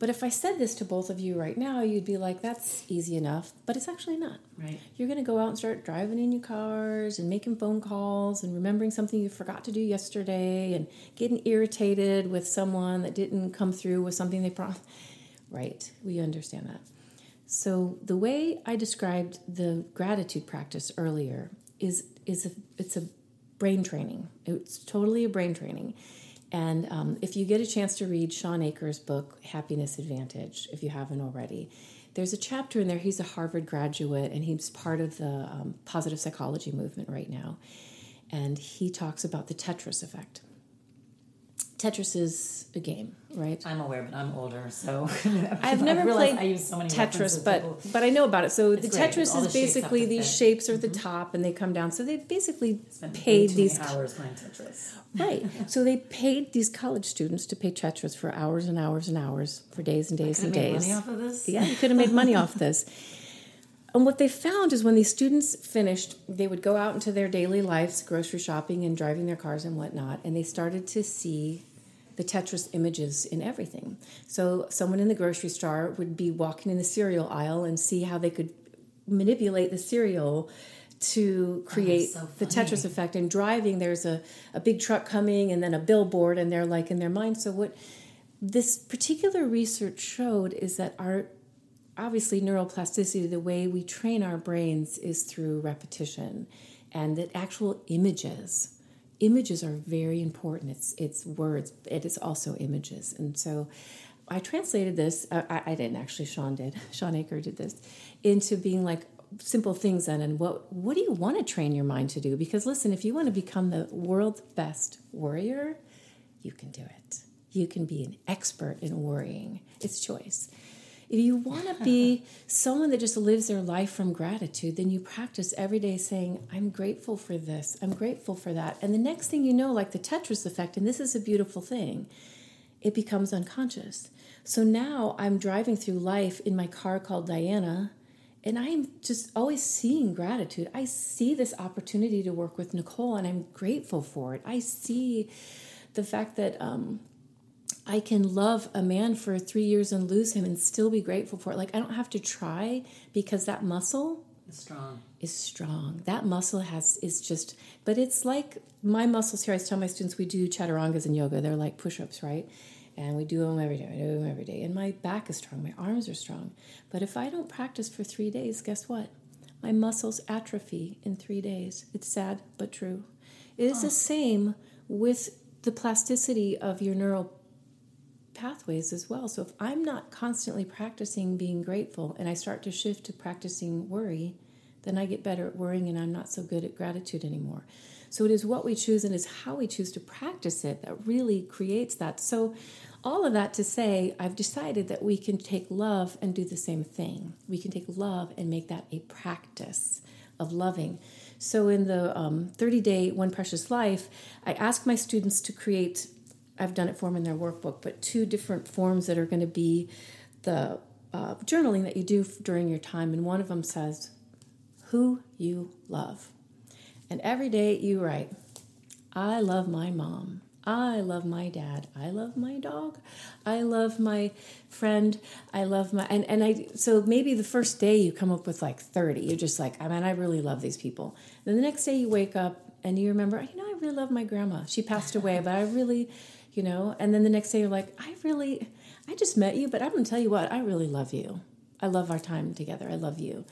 But if I said this to both of you right now, you'd be like, that's easy enough. But it's actually not. Right. You're going to go out and start driving in your cars and making phone calls and remembering something you forgot to do yesterday and getting irritated with someone that didn't come through with something they promised. Right. We understand that. So the way I described the gratitude practice earlier is is a, it's a brain training. It's totally a brain training. And um, if you get a chance to read Shawn Achor's book, Happiness Advantage, if you haven't already, there's a chapter in there. He's a Harvard graduate and he's part of the um, positive psychology movement right now. And he talks about the Tetris effect. Tetris is a game, right? I'm aware, but I'm older, so I've never played I use so many Tetris, but people. but I know about it. So it's the great. Tetris is the basically the these shapes are mm-hmm. the top and they come down. So they basically paid these hours playing Tetris. Right. so they paid these college students to play Tetris for hours and hours and hours for days and days and days. Money off of this? Yeah, you could have made money off this. And what they found is when these students finished, they would go out into their daily lives, grocery shopping and driving their cars and whatnot, and they started to see the Tetris images in everything. So someone in the grocery store would be walking in the cereal aisle and see how they could manipulate the cereal to create so the Tetris effect. And driving, there's a, a big truck coming and then a billboard, and they're like in their mind. So, what this particular research showed is that our obviously neuroplasticity, the way we train our brains is through repetition, and that actual images images are very important. It's it's words, it is also images, and so I translated this. Uh, I, I didn't actually. Shawn did. Shawn Achor did this into being like simple things then and what what do you want to train your mind to do because listen if you want to become the world's best worrier you can do it you can be an expert in worrying it's choice if you want to be someone that just lives their life from gratitude, then you practice every day saying, I'm grateful for this, I'm grateful for that. And the next thing you know, like the Tetris effect, and this is a beautiful thing, it becomes unconscious. So now I'm driving through life in my car called Diana, and I'm just always seeing gratitude. I see this opportunity to work with Nicole, and I'm grateful for it. I see the fact that um, I can love a man for three years and lose him and still be grateful for it. Like I don't have to try because that muscle is strong. Is strong. That muscle has is just. But it's like my muscles here. I tell my students we do chaturangas in yoga. They're like push-ups, right? And we do them every day. We do them every day. And my back is strong. My arms are strong. But if I don't practice for three days, guess what? My muscles atrophy in three days. It's sad but true. It is oh. the same with the plasticity of your neural pathways as well. So if I'm not constantly practicing being grateful and I start to shift to practicing worry, then I get better at worrying and I'm not so good at gratitude anymore. So it is what we choose and is how we choose to practice it that really creates that. So all of that to say, I've decided that we can take love and do the same thing. We can take love and make that a practice of loving. So in the um, 30 day One Precious Life, I ask my students to create I've done it for them in their workbook, but two different forms that are going to be the uh, journaling that you do during your time. And one of them says, Who you love. And every day you write, I love my mom. I love my dad. I love my dog. I love my friend. I love my and, and I so maybe the first day you come up with like 30. You're just like, I mean, I really love these people. Then the next day you wake up and you remember, you know, I really love my grandma. She passed away, but I really you know? And then the next day you're like i really i just met you but i'm going to tell you what i really love you. I love our time together. I love you.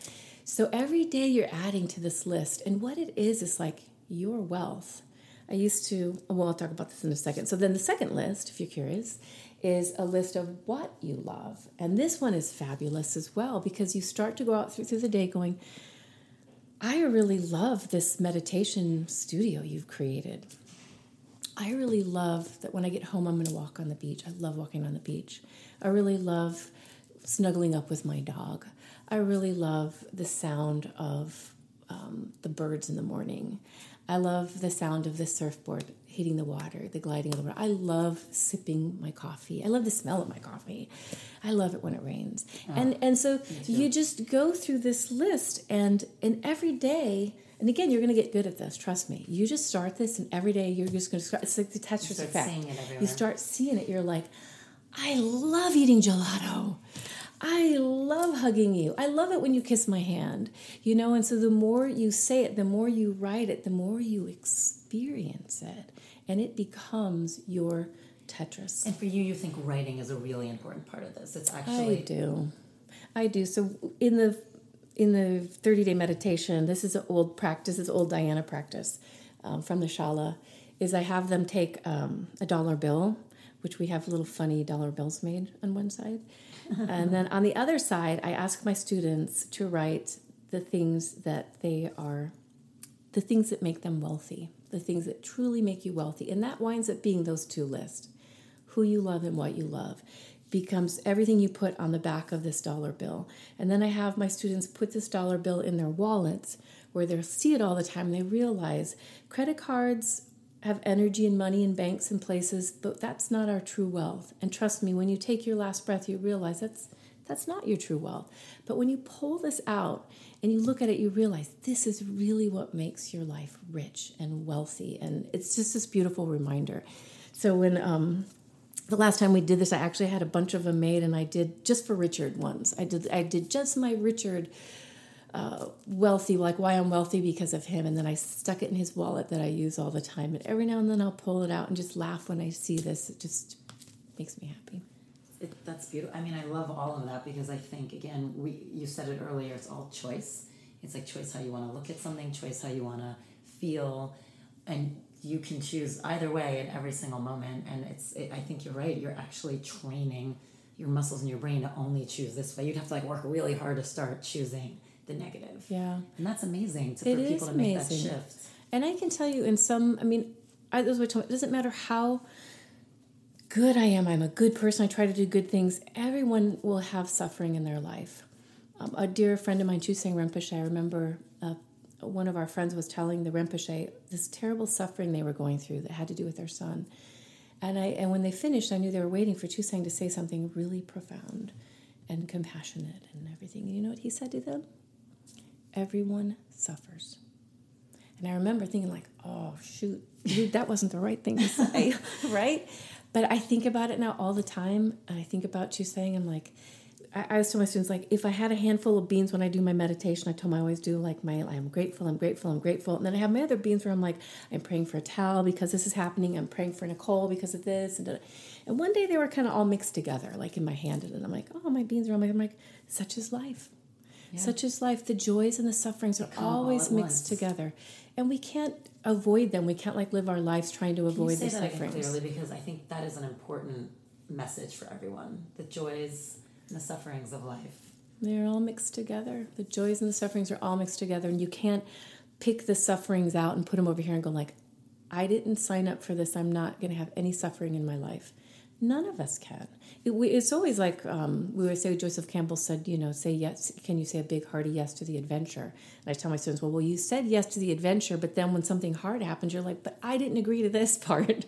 So every day you're adding to this list and what it is is like your wealth. I used to well i'll talk about this in a second. So then the second list if you're curious is a list of what you love. And this one is fabulous as well because you start to go out through, through the day going i really love this meditation studio you've created I really love that when I get home, I'm going to walk on the beach. I love walking on the beach. I really love snuggling up with my dog. I really love the sound of um, the birds in the morning. I love the sound of the surfboard hitting the water, the gliding of the water. I love sipping my coffee. I love the smell of my coffee. I love it when it rains. Oh, and and so you just go through this list and and every day and again, you're going to get good at this. Trust me. You just start this, and every day you're just going to start. It's like the Tetris effect. You start seeing it. You're like, I love eating gelato. I love hugging you. I love it when you kiss my hand. You know, and so the more you say it, the more you write it, the more you experience it, and it becomes your Tetris. And for you, you think writing is a really important part of this. It's actually I do. I do. So in the in the 30 day meditation, this is an old practice, this is old Diana practice um, from the Shala, is I have them take um, a dollar bill, which we have little funny dollar bills made on one side. and then on the other side, I ask my students to write the things that they are, the things that make them wealthy, the things that truly make you wealthy. And that winds up being those two lists who you love and what you love becomes everything you put on the back of this dollar bill. And then I have my students put this dollar bill in their wallets where they see it all the time they realize credit cards have energy and money in banks and places, but that's not our true wealth. And trust me, when you take your last breath, you realize that's that's not your true wealth. But when you pull this out and you look at it, you realize this is really what makes your life rich and wealthy. And it's just this beautiful reminder. So when um, the last time we did this, I actually had a bunch of them made, and I did just for Richard ones. I did I did just my Richard uh, wealthy, like why I'm wealthy because of him, and then I stuck it in his wallet that I use all the time. And every now and then I'll pull it out and just laugh when I see this. It just makes me happy. It, that's beautiful. I mean, I love all of that because I think again, we you said it earlier. It's all choice. It's like choice how you want to look at something, choice how you want to feel, and you can choose either way at every single moment and it's it, i think you're right you're actually training your muscles in your brain to only choose this way. You'd have to like work really hard to start choosing the negative. Yeah. And that's amazing to, for It people to make amazing. that shift. And I can tell you, in some, I mean, I, this is what I it doesn't matter how good I am. I'm a good person. I try to do good things. Everyone will have suffering in their life. Um, a dear friend of mine, Chuseng Rinpoche, I remember uh, one of our friends was telling the Rinpoche this terrible suffering they were going through that had to do with their son. And I and when they finished, I knew they were waiting for Chuseng to say something really profound and compassionate and everything. And you know what he said to them? Everyone suffers. And I remember thinking, like, oh, shoot, dude, that wasn't the right thing to say, right? But I think about it now all the time. And I think about you saying, I'm like, I, always tell my students, like, if I had a handful of beans when I do my meditation, I told them I always do, like, my, I'm grateful, I'm grateful, I'm grateful. And then I have my other beans where I'm like, I'm praying for a towel because this is happening. I'm praying for Nicole because of this. And, and one day they were kind of all mixed together, like in my hand. And I'm like, oh, my beans are all mixed. I'm like, such is life. Such is life. The joys and the sufferings are all always mixed once. together. And we can't avoid them. We can't like live our lives trying to Can you avoid say the sufferings. clearly? Because I think that is an important message for everyone. The joys the sufferings of life. They're all mixed together. The joys and the sufferings are all mixed together. And you can't pick the sufferings out and put them over here and go like, I didn't sign up for this. I'm not going to have any suffering in my life. None of us can. It, we, it's always like um, we would say. Joseph Campbell said, "You know, say yes. Can you say a big hearty yes to the adventure?" And I tell my students, "Well, well, you said yes to the adventure, but then when something hard happens, you're like, but I didn't agree to this part."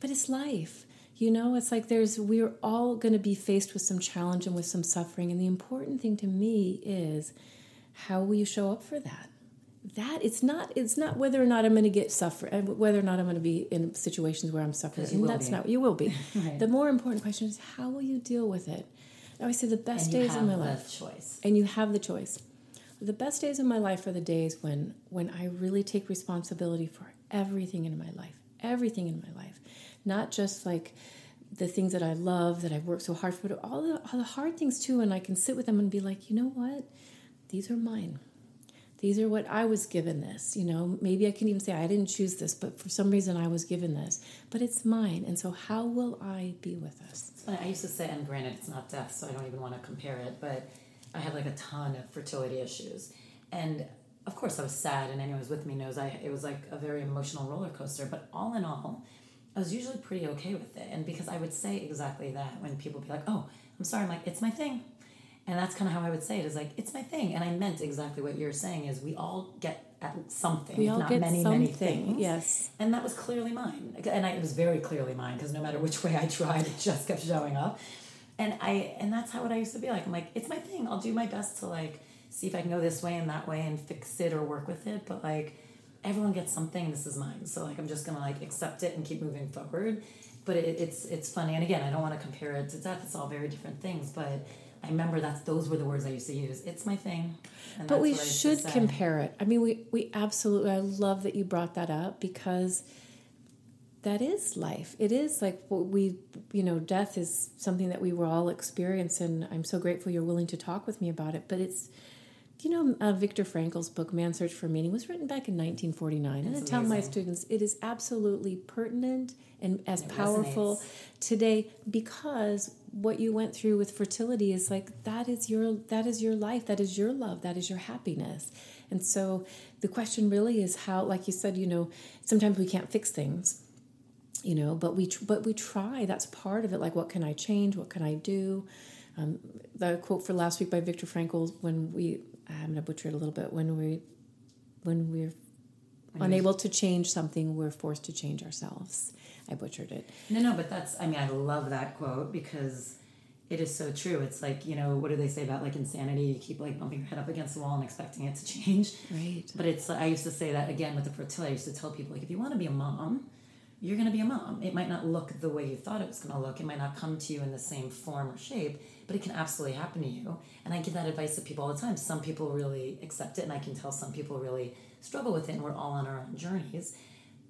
But it's life. You know, it's like there's we're all going to be faced with some challenge and with some suffering, and the important thing to me is how will you show up for that? That it's not it's not whether or not I'm going to get suffer whether or not I'm going to be in situations where I'm suffering. you And will that's be. not you will be. Right. The more important question is how will you deal with it? I always say the best days of my life choice. and you have the choice. The best days of my life are the days when when I really take responsibility for everything in my life, everything in my life, not just like the things that I love that I've worked so hard for, but all the all the hard things too. And I can sit with them and be like, you know what, these are mine. These are what I was given this. You know, maybe I can even say I didn't choose this, but for some reason I was given this. But it's mine. And so how will I be with this? I used to say, and granted, it's not death, so I don't even want to compare it, but I had like a ton of fertility issues. And of course, I was sad, and anyone who's with me knows I it was like a very emotional roller coaster. But all in all, I was usually pretty okay with it. And because I would say exactly that when people be like, oh, I'm sorry, I'm like, it's my thing. And that's kind of how I would say it is like, it's my thing. And I meant exactly what you're saying is we all get at something, We all not get many, many things. yes. And that was clearly mine. And I, it was very clearly mine because no matter which way I tried, it just kept showing up. And I and that's how what I used to be like. I'm like, it's my thing. I'll do my best to like see if I can go this way and that way and fix it or work with it. But like everyone gets something. This is mine. So like I'm just gonna like accept it and keep moving forward. But it, it's it's funny. And again, I don't want to compare it to death. It's all very different things. But I remember that those were the words I used to use. It's my thing. But we what I used to should compare it. I mean, we, we absolutely, I love that you brought that up because that is life. It is like what we, you know, death is something that we will all experience. And I'm so grateful you're willing to talk with me about it. But it's, you know, uh, Viktor Frankl's book, Man's Search for Meaning, was written back in 1949. and I tell my students it is absolutely pertinent and as It powerful resonates. today because what you went through with fertility is like that is your that is your life that is your love that is your happiness and so the question really is how like you said you know sometimes we can't fix things you know but we tr- but we try that's part of it like what can i change what can i do um, the quote for last week by viktor frankl when we i'm going to butcher it a little bit when we when we're unable to change something we're forced to change ourselves i butchered it No, no, but that's, I mean, I love that quote because it is so true. It's like, you know, what do they say about like insanity? You keep like bumping your head up against the wall and expecting it to change. right But it's, I used to say that again with the fertility. I used to tell people, like, if you want to be a mom, you're going to be a mom. It might not look the way you thought it was going to look. It might not come to you in the same form or shape, but it can absolutely happen to you. And I give that advice to people all the time. Some people really accept it, and I can tell some people really struggle with it, and we're all on our own journeys.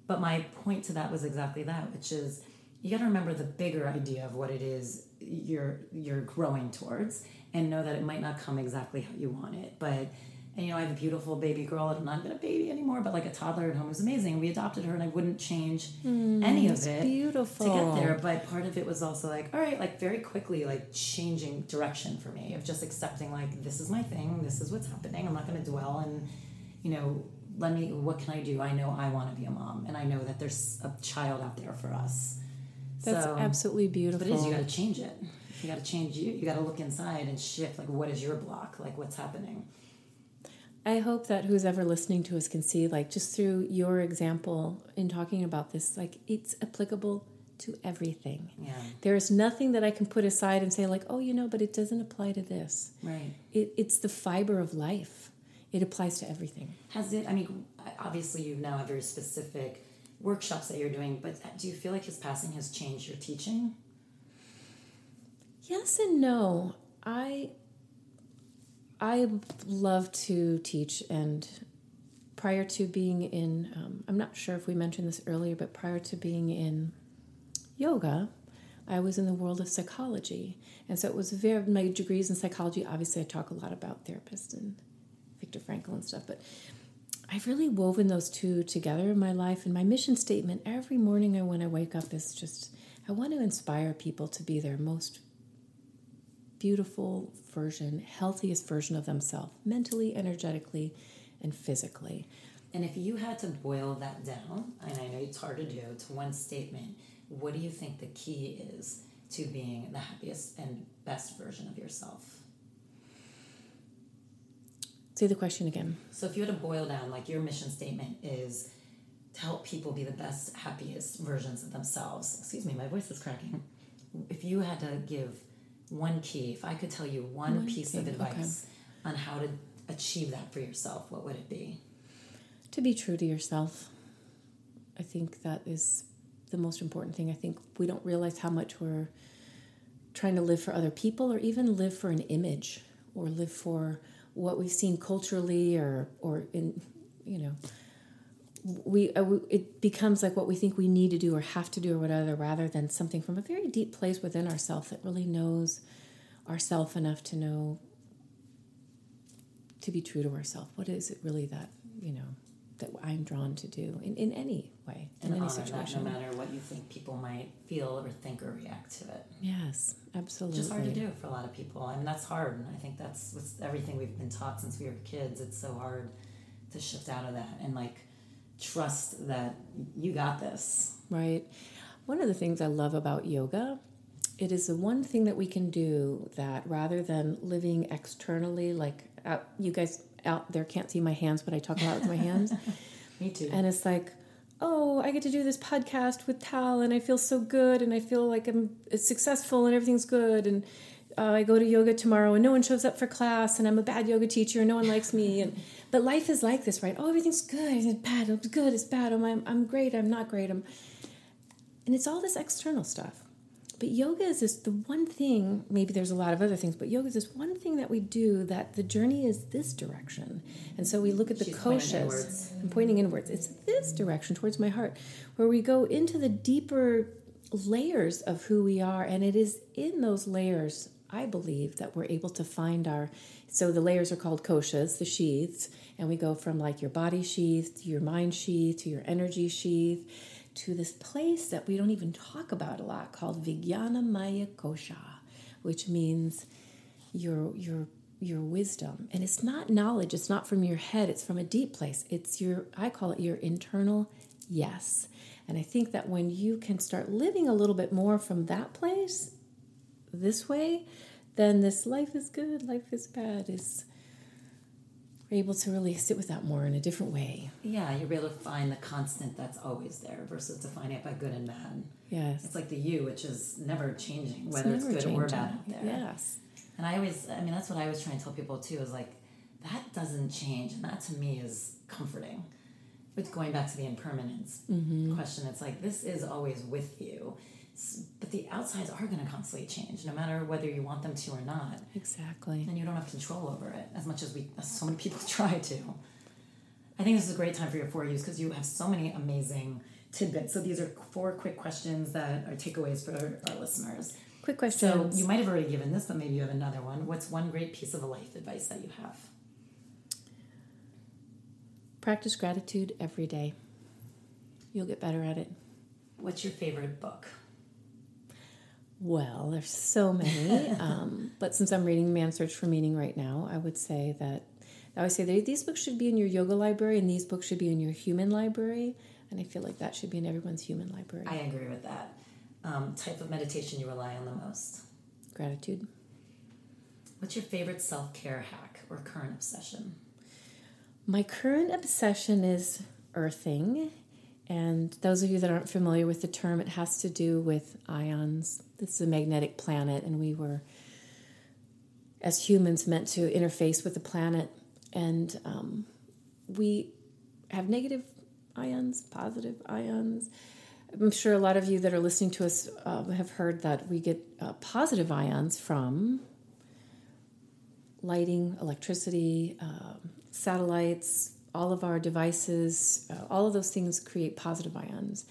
But my point to that was exactly that, which is you got to remember the bigger idea of what it is you're you're growing towards, and know that it might not come exactly how you want it, but And you know, I have a beautiful baby girl, and I'm not even a baby anymore, but like a toddler at home who's amazing. We adopted her, and I wouldn't change hmm, any of it beautiful. to get there. But part of it was also like, all right, like very quickly, like changing direction for me of just accepting like this is my thing, this is what's happening. I'm not going to dwell and you know, let me. What can I do? I know I want to be a mom, and I know that there's a child out there for us. That's so, absolutely beautiful. But it is you got to change it. You got to change you. You got to look inside and shift. Like, what is your block? Like, what's happening? I hope that who's ever listening to us can see, like, just through your example in talking about this, like, it's applicable to everything. Yeah. There is nothing that I can put aside and say, like, oh, you know, but it doesn't apply to this. Right. It, it's the fiber of life, it applies to everything. Has it? I mean, obviously, you now have very specific workshops that you're doing, but uh, do you feel like his passing has changed your teaching? Yes and no. I I love to teach, and prior to being in, um, I'm not sure if we mentioned this earlier, but prior to being in yoga, I was in the world of psychology, and so it was very my degrees in psychology. Obviously, I talk a lot about therapists and Viktor Frankl and stuff, but I've really woven those two together in my life. And my mission statement every morning when I wake up is just I want to inspire people to be their most beautiful version, healthiest version of themselves, mentally, energetically, and physically. And if you had to boil that down, and I know it's hard to do, to one statement, what do you think the key is to being the happiest and best version of yourself? Say the question again. So if you had to boil down, like your mission statement is to help people be the best, happiest versions of themselves. Excuse me, my voice is cracking. If you had to give one key, if I could tell you one, One piece key, of okay. advice on how to achieve that for yourself, what would it be? To be true to yourself. I think that is the most important thing. I think we don't realize how much we're trying to live for other people or even live for an image or live for what we've seen culturally or or in you know we uh, we- it becomes like what we think we need to do or have to do or whatever rather than something from a very deep place within ourself that really knows ourself enough to know to be true to ourselves what is it really that you know that i'm drawn to do in, in any way in And any honor that situation no matter what you think people might feel or think or react to it. yes absolutely It's just hard to do for a lot of people. I mean, that's hard. And I think that's everything we've been taught since we were kids. It's so hard to shift out of that and like trust that you got this. Right. One of the things I love about yoga, it is the one thing that we can do that rather than living externally, like out, you guys out there can't see my hands, but I talk a lot with my hands. Me too. And it's like, oh, I get to do this podcast with Tal, and I feel so good, and I feel like I'm successful, and everything's good, and uh, I go to yoga tomorrow, and no one shows up for class, and I'm a bad yoga teacher, and no one likes me, and but life is like this, right? Oh, everything's good, it's bad, it's good, it's bad. I'm I'm, I'm great, I'm not great, I'm, and it's all this external stuff. But yoga is this the one thing, maybe there's a lot of other things, but yoga is this one thing that we do that the journey is this direction. And so we look at the She's koshas. I'm pointing inwards. It's this direction towards my heart, where we go into the deeper layers of who we are. And it is in those layers, I believe, that we're able to find our. So the layers are called koshas, the sheaths. And we go from like your body sheath to your mind sheath to your energy sheath to this place that we don't even talk about a lot called Vijnana Maya Kosha, which means your your your wisdom. And it's not knowledge, it's not from your head, it's from a deep place. It's your I call it your internal yes. And I think that when you can start living a little bit more from that place this way, then this life is good, life is bad is we're able to really sit with that more in a different way. yeah, you're able to find the constant that's always there versus defining it by good and bad. Yes. It's like the you, which is never changing, whether it's, never good or bad out there. Yes. And I always, I mean, that's what I always try and tell people too is like, that doesn't change. And that to me is comforting. But going back to the impermanence Mm-hmm. question, it's like, this is always with you. But the outsides are going to constantly change, no matter whether you want them to or not. Exactly. And you don't have control over it as much as we, as so many people try to. I think this is a great time for your four yous because you have so many amazing tidbits. So these are four quick questions that are takeaways for our listeners. Quick question. So you might have already given this, but maybe you have another one. What's one great piece of life advice that you have? Practice gratitude every day. You'll get better at it. What's your favorite book? Well, there's so many, um, but since I'm reading Man's Search for Meaning right now, I would say that I always say that these books should be in your yoga library and these books should be in your human library, and I feel like that should be in everyone's human library. I agree with that. Um, type of meditation you rely on the most? Gratitude. What's your favorite self care hack or current obsession? My current obsession is earthing. And those of you that aren't familiar with the term, it has to do with ions. This is a magnetic planet, and we were, as humans, meant to interface with the planet. And um, we have negative ions, positive ions. I'm sure a lot of you that are listening to us uh, have heard that we get uh, positive ions from lighting, electricity, uh, satellites, all of our devices, uh, all of those things create positive ions.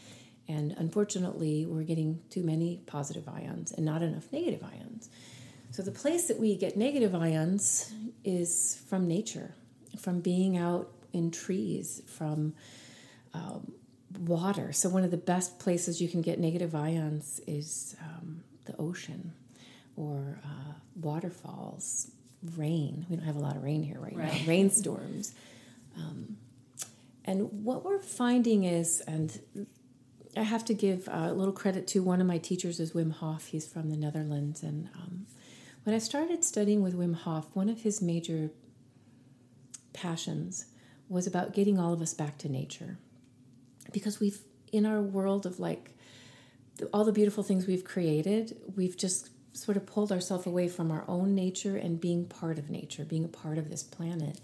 And unfortunately, we're getting too many positive ions and not enough negative ions. So, the place that we get negative ions is from nature, from being out in trees, from um, water. So, one of the best places you can get negative ions is um, the ocean or uh, waterfalls, rain. We don't have a lot of rain here right, right. now, rainstorms. Um, and what we're finding is, and I have to give a little credit to one of my teachers is Wim Hof. He's from the Netherlands, and um, when I started studying with Wim Hof, one of his major passions was about getting all of us back to nature, because we've in our world of like all the beautiful things we've created, we've just sort of pulled ourselves away from our own nature and being part of nature, being a part of this planet.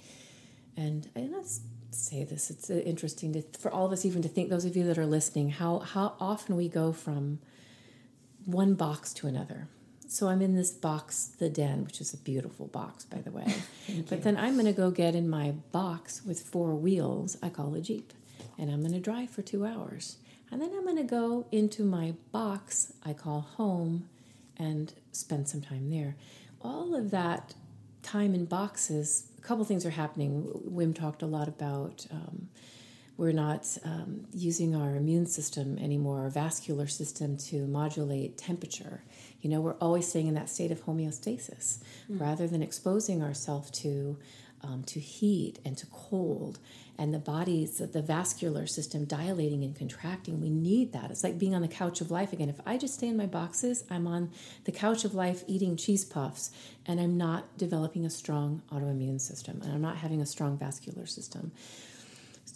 And I let's say this, it's uh, interesting to, for all of us even to think, those of you that are listening, how, how often we go from one box to another. So I'm in this box, the den, which is a beautiful box, by the way. but then I'm going to go get in my box with four wheels, I call a Jeep, and I'm going to drive for two hours. And then I'm going to go into my box, I call home, and spend some time there. All of that time in boxes couple things are happening. Wim talked a lot about um, we're not um, using our immune system anymore, our vascular system to modulate temperature. You know, we're always staying in that state of homeostasis mm. rather than exposing ourselves to um, to heat and to cold and the body's the vascular system dilating and contracting we need that. It's like being on the couch of life again. If i just stay in my boxes i'm on the couch of life eating cheese puffs and i'm not developing a strong autoimmune system and i'm not having a strong vascular system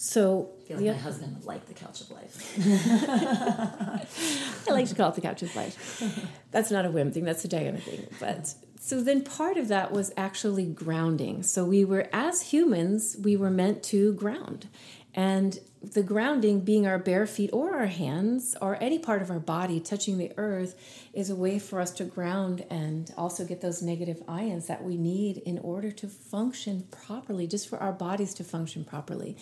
so I feel like my husband would like the couch of life. I like to call it the couch of life. That's not a Wim thing, that's a Diana thing. But so then part of that was actually grounding. So we were, as humans, we were meant to ground. And the grounding being our bare feet or our hands or any part of our body touching the earth is a way for us to ground and also get those negative ions that we need in order to function properly, just for our bodies to function properly.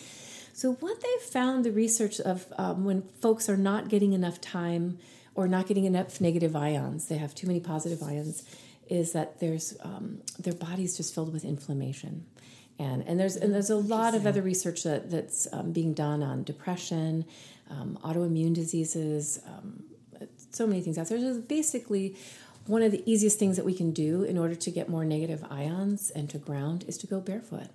So, what they found the research of um, when folks are not getting enough time or not getting enough negative ions, they have too many positive ions is that there's um, their body's just filled with inflammation. And, and there's and there's a lot of other research that, that's um, being done on depression, um, autoimmune diseases, um, so many things out there. So basically one of the easiest things that we can do in order to get more negative ions and to ground is to go barefoot.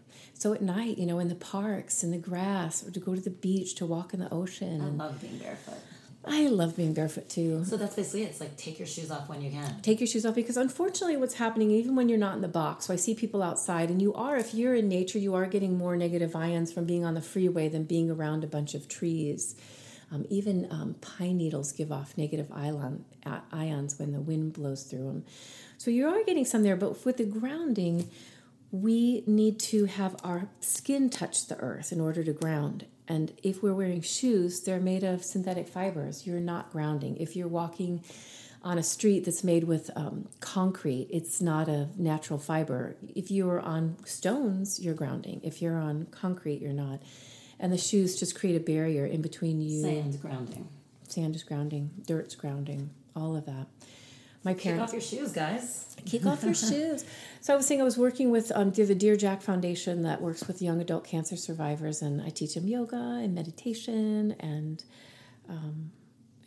So at night, you know, in the parks, in the grass, or to go to the beach, to walk in the ocean. I love being barefoot. I love being barefoot too. So that's basically it. It's like take your shoes off when you can. Take your shoes off because unfortunately, what's happening, even when you're not in the box, so I see people outside, and you are, if you're in nature, you are getting more negative ions from being on the freeway than being around a bunch of trees. Um, even um, pine needles give off negative ion, ions when the wind blows through them. So you are getting some there, but with the grounding, we need to have our skin touch the earth in order to ground. And if we're wearing shoes, they're made of synthetic fibers. You're not grounding. If you're walking on a street that's made with um, concrete, it's not a natural fiber. If you're on stones, you're grounding. If you're on concrete, you're not. And the shoes just create a barrier in between you. Sand's grounding. Sand is grounding. Dirt's grounding. All of that. My parents. Kick off your shoes, guys. kick off your shoes. So I was saying I was working with um, the Dear Jack Foundation that works with young adult cancer survivors, and I teach them yoga and meditation, and um,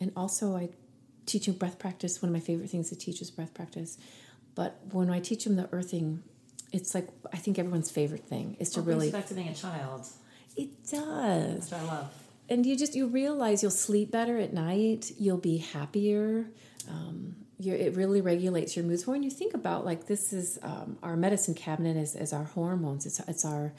and also I teach them breath practice. One of my favorite things to teach is breath practice. But when I teach them the earthing, it's like I think everyone's favorite thing is to really. back to being a child. It does That's what I love. and you just you realize you'll sleep better at night you'll be happier um, you it really regulates your moods when you think about like this is um, our medicine cabinet is, is our hormones it's, it's our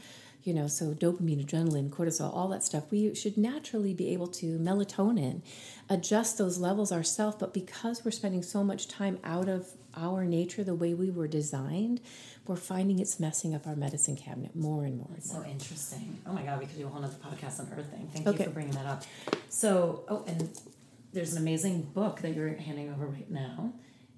you know so dopamine adrenaline cortisol all that stuff we should naturally be able to melatonin adjust those levels ourselves but because we're spending so much time out of our nature the way we were designed we're finding it's messing up our medicine cabinet more and more and more So interesting. Oh my God, we could do a whole other podcast on earthing. Thank Okay. you for bringing that up. So, oh, and there's an amazing book that you're handing over right now,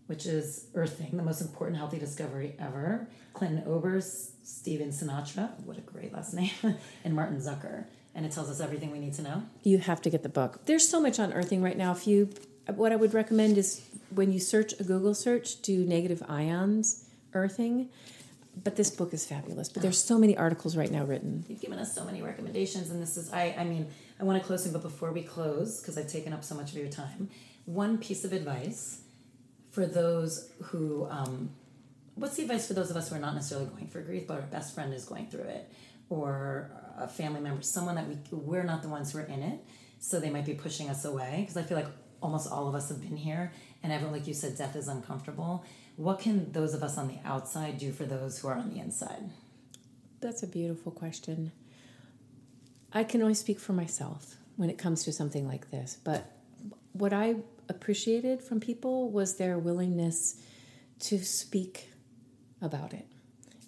which is Earthing, the most important healthy discovery ever. Clinton Obers, Stephen Sinatra, what a great last name, and Martin Zucker. And it tells us everything we need to know. you have to get the book. There's so much on earthing right now. If you, what I would recommend is when you search a Google search, do negative ions earthing. But this book is fabulous. But there's so many articles right now written. You've given us so many recommendations, and this is, I, I mean, I want to close soon, but before we close, because I've taken up so much of your time, one piece of advice for those who, um, what's the advice for those of us who are not necessarily going through grief, but our best friend is going through it, or a family member, someone that we, we're not the ones who are in it, so they might be pushing us away, because I feel like almost all of us have been here, and everyone, like you said, death is uncomfortable. What can those of us on the outside do for those who are on the inside? That's a beautiful question. I can only speak for myself when it comes to something like this. But what I appreciated from people was their willingness to speak about it.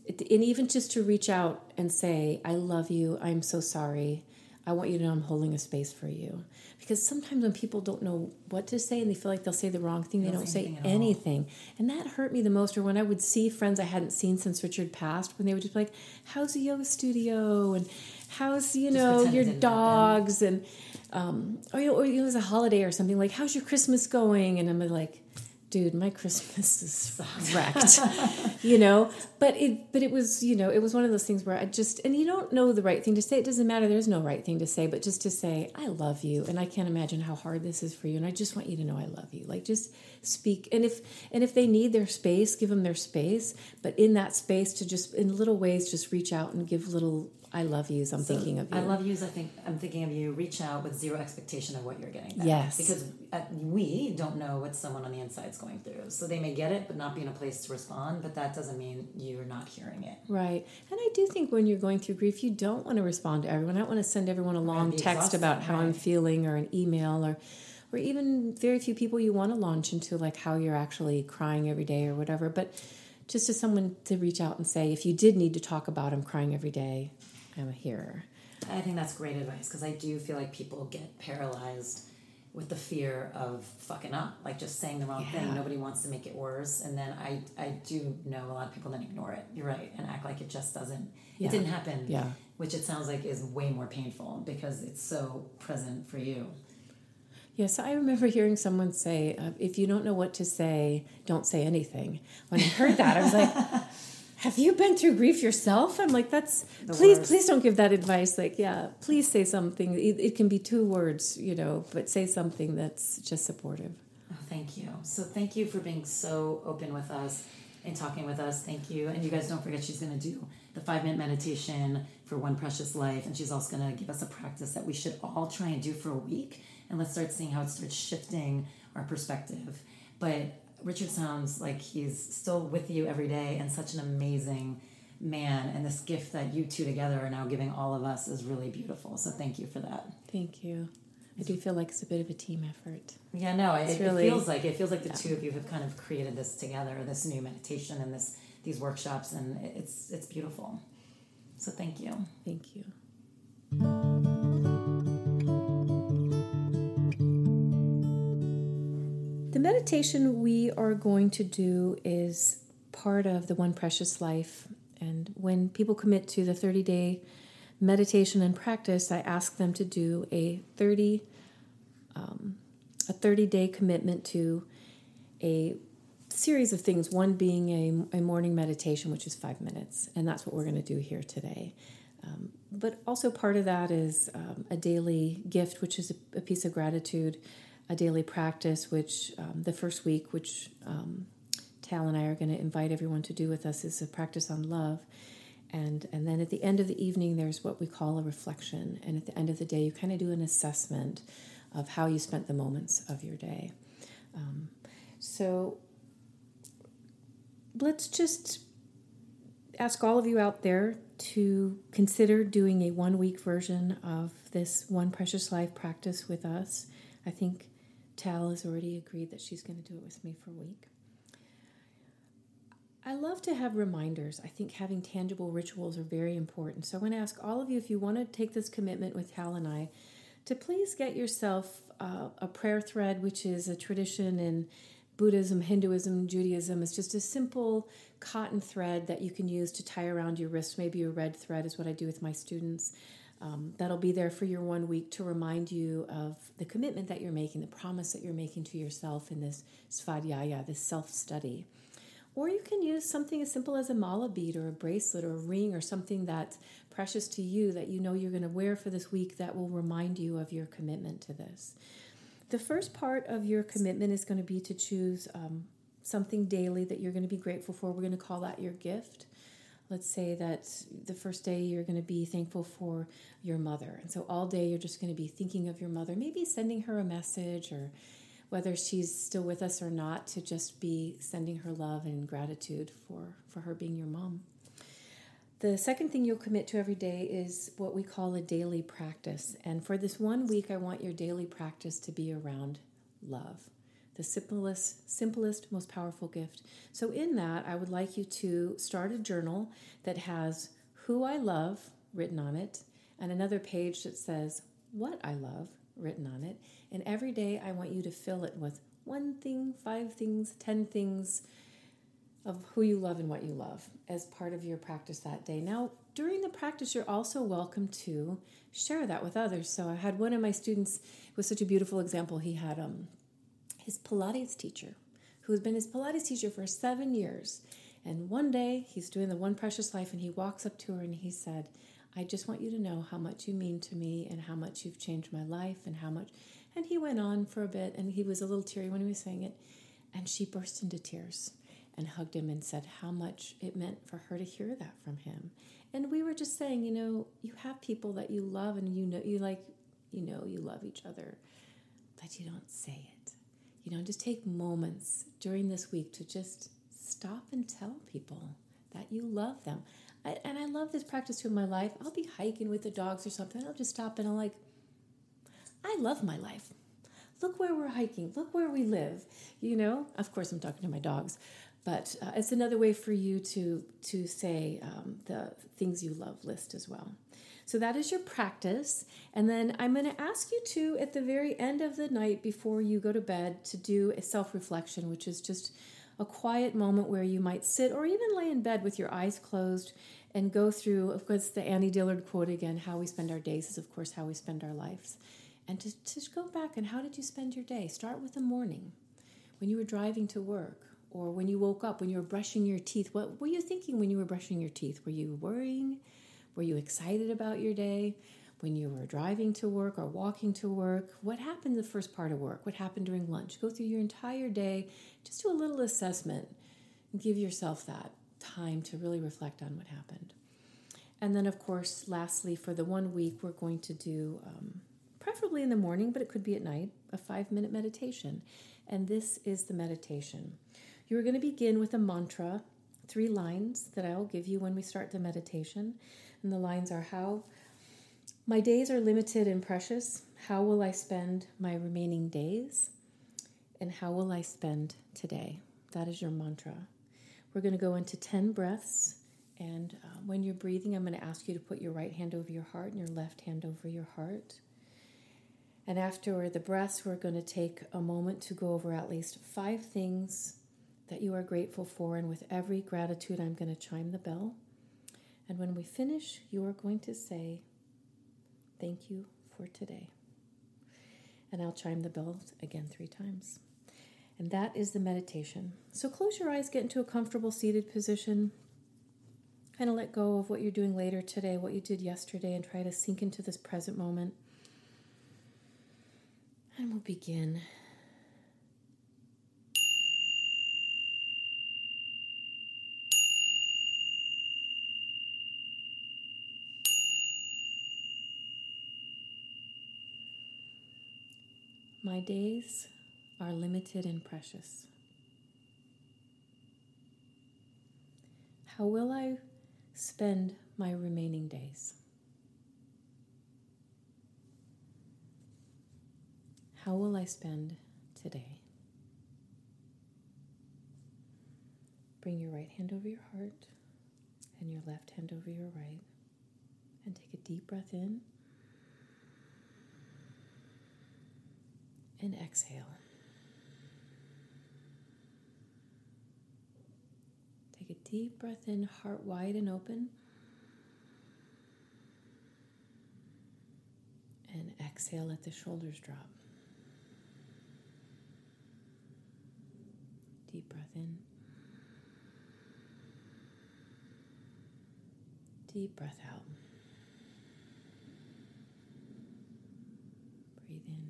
And even just to reach out and say, I love you, I'm so sorry. I want you to know I'm holding a space for you. Because sometimes when people don't know what to say and they feel like they'll say the wrong thing, they Don't don't say anything anything. And that hurt me the most. Or when I would see friends I hadn't seen since Richard passed, when they would just be like, How's the yoga studio? And how's, you know, your happen. dogs? And, um, or, you know, or you know, it was a holiday or something like, How's your Christmas going? And I'm like, Dude, my Christmas is wrecked, you know. But it, but it was, you know, it was one of those things where I just, and you don't know the right thing to say. It doesn't matter. There's no right thing to say, but just to say, I love you, and I can't imagine how hard this is for you, and I just want you to know I love you. Like just speak, and if and if they need their space, give them their space. But in that space, to just in little ways, just reach out and give little I love yous. I'm thinking of you. I love yous. I think I'm thinking of you. Reach out with zero expectation of what you're getting. Back. Yes. Because uh, we don't know what someone on the inside is going through. So they may get it, but not be in a place to respond. But that doesn't mean you're not hearing it. Right. And I do think when you're going through grief, you don't want to respond to everyone. I don't want to send everyone a long text about how I'm feeling or an email or or even very few people you want to launch into like how you're actually crying every day or whatever. But just to someone to reach out and say, if you did need to talk about I'm crying every day, I'm here. I think that's great advice because I do feel like people get paralyzed with the fear of fucking up, like just saying the wrong Yeah. thing. Nobody wants to make it worse, and then I I do know a lot of people that ignore it. You're right, and act like it just doesn't. Yeah. It didn't happen. Yeah. Which it sounds like is way more painful because it's so present for you. Yes, I remember hearing someone say, uh, if you don't know what to say, don't say anything. When I heard that, I was like, have you been through grief yourself? I'm like, that's, please, worst. please don't give that advice. Like, yeah, please say something. It, it can be two words, you know, but say something that's just supportive. Oh, thank you. So thank you for being so open with us and talking with us. Thank you. And you guys don't forget she's going to do the five minute meditation for one precious life, and she's also going to give us a practice that we should all try and do for a week. And let's start seeing how it starts shifting our perspective. But Richard sounds like he's still with you every day and such an amazing man. And this gift that you two together are now giving all of us is really beautiful. So thank you for that. Thank you. I do feel like it's a bit of a team effort. Yeah, no, it, It's it really- feels like it feels like the two of you have kind of created this together, this new meditation and this these workshops, and it's it's beautiful. So thank you. Thank you. Meditation we are going to do is part of the One Precious Life. And when people commit to the 30 day meditation and practice, I ask them to do a 30 um, a 30 day commitment to a series of things, one being a, a morning meditation, which is five minutes, and that's what we're going to do here today. Um, but also, part of that is um, a daily gift, which is a, a, piece of gratitude, a daily practice, which um, the first week, which um, Tal and I are going to invite everyone to do with us, is a practice on love. And, and then at the end of the evening, there's what we call a reflection. And at the end of the day, you kind of do an assessment of how you spent the moments of your day. Um, so let's just ask all of you out there to consider doing a one week version of this One Precious Life practice with us. I think Tal has already agreed that she's going to do it with me for a week. I love to have reminders. I think having tangible rituals are very important. So I want to ask all of you if you want to take this commitment with Tal and I to please get yourself uh, a prayer thread, which is a tradition in Buddhism, Hinduism, Judaism. It's just a simple cotton thread that you can use to tie around your wrist. Maybe a red thread is what I do with my students. Um, that'll be there for your one week to remind you of the commitment that you're making, the promise that you're making to yourself in this svadhyaya, this self study. Or you can use something as simple as a mala bead or a bracelet or a ring or something that's precious to you that you know you're going to wear for this week that will remind you of your commitment to this. The first part of your commitment is going to be to choose um, something daily that you're going to be grateful for. We're going to call that your gift. Let's say that the first day you're going to be thankful for your mother. And so all day you're just going to be thinking of your mother, maybe sending her a message or whether she's still with us or not, to just be sending her love and gratitude for, for her being your mom. The second thing you'll commit to every day is what we call a daily practice. And for this one week, I want your daily practice to be around love, the simplest, simplest, most powerful gift. So, in that, I would like you to start a journal that has who I love written on it and another page that says what I love written on it. And every day, I want you to fill it with one thing, five things, ten things of who you love and what you love as part of your practice that day. Now, during the practice, you're also welcome to share that with others. So, I had one of my students, it was such a beautiful example. He had um, his Pilates teacher, who has been his Pilates teacher for seven years. And one day, he's doing the One Precious Life, and he walks up to her and he said, I just want you to know how much you mean to me and how much you've changed my life and how much. And he went on for a bit and he was a little teary when he was saying it. And she burst into tears and hugged him and said how much it meant for her to hear that from him. And we were just saying, you know, you have people that you love and you know you like you know you love each other, but you don't say it. You know, just take moments during this week to just stop and tell people that you love them. I, and I love this practice too in my life. I'll be hiking with the dogs or something. I'll just stop and I'm like, I love my life. Look where we're hiking. Look where we live. You know, of course, I'm talking to my dogs, but uh, it's another way for you to to say um, the things you love list as well so that is your practice and then i'm going to ask you to at the very end of the night before you go to bed to do a self-reflection which is just a quiet moment where you might sit or even lay in bed with your eyes closed and go through of course the annie dillard quote again how we spend our days is of course how we spend our lives and to, to go back and how did you spend your day start with the morning when you were driving to work or when you woke up, when you were brushing your teeth, what were you thinking when you were brushing your teeth? Were you worrying? Were you excited about your day? When you were driving to work or walking to work, what happened the first part of work? What happened during lunch? Go through your entire day, just do a little assessment give yourself that time to really reflect on what happened. And then, of course, lastly, for the one week, we're going to do, um, preferably in the morning, but it could be at night, a five minute meditation. And this is the meditation. You are going to begin with a mantra, three lines that I will give you when we start the meditation. And the lines are How my days are limited and precious. How will I spend my remaining days? And how will I spend today? That is your mantra. We're going to go into 10 breaths. And uh, when you're breathing, I'm going to ask you to put your right hand over your heart and your left hand over your heart. And after the breaths, we're going to take a moment to go over at least five things that you are grateful for. And with every gratitude, I'm going to chime the bell. And when we finish, you are going to say, Thank you for today. And I'll chime the bell again three times. And that is the meditation. So close your eyes, get into a comfortable seated position. Kind of let go of what you're doing later today, what you did yesterday, and try to sink into this present moment. And we'll begin. My days are limited and precious. How will I spend my remaining days? How will I spend today? Bring your right hand over your heart and your left hand over your right. And take a deep breath in and exhale. Take a deep breath in, heart wide and open. And exhale, let the shoulders drop. Deep breath in. Deep breath out. Breathe in.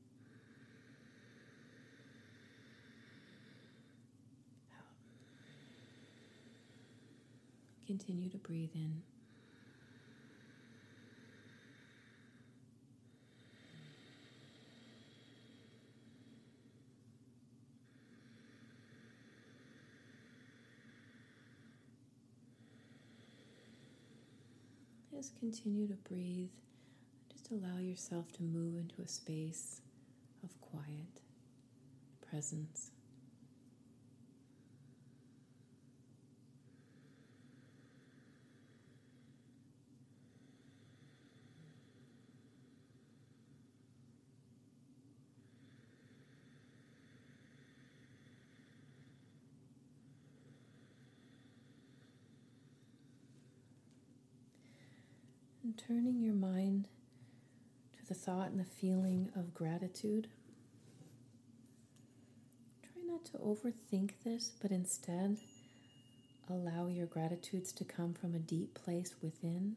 Continue to breathe in. Just continue to breathe. Just allow yourself to move into a space of quiet presence. And turning your mind to the thought and the feeling of gratitude. Try not to overthink this, but instead allow your gratitudes to come from a deep place within,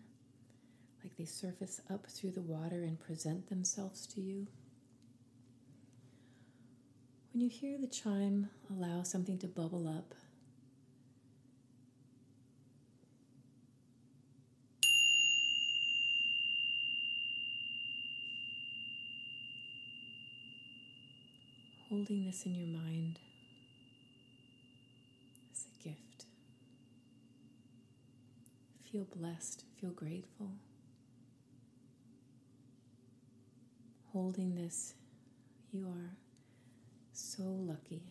like they surface up through the water and present themselves to you. When you hear the chime, allow something to bubble up. Holding this in your mind as a gift. Feel blessed, feel grateful. Holding this, you are so lucky.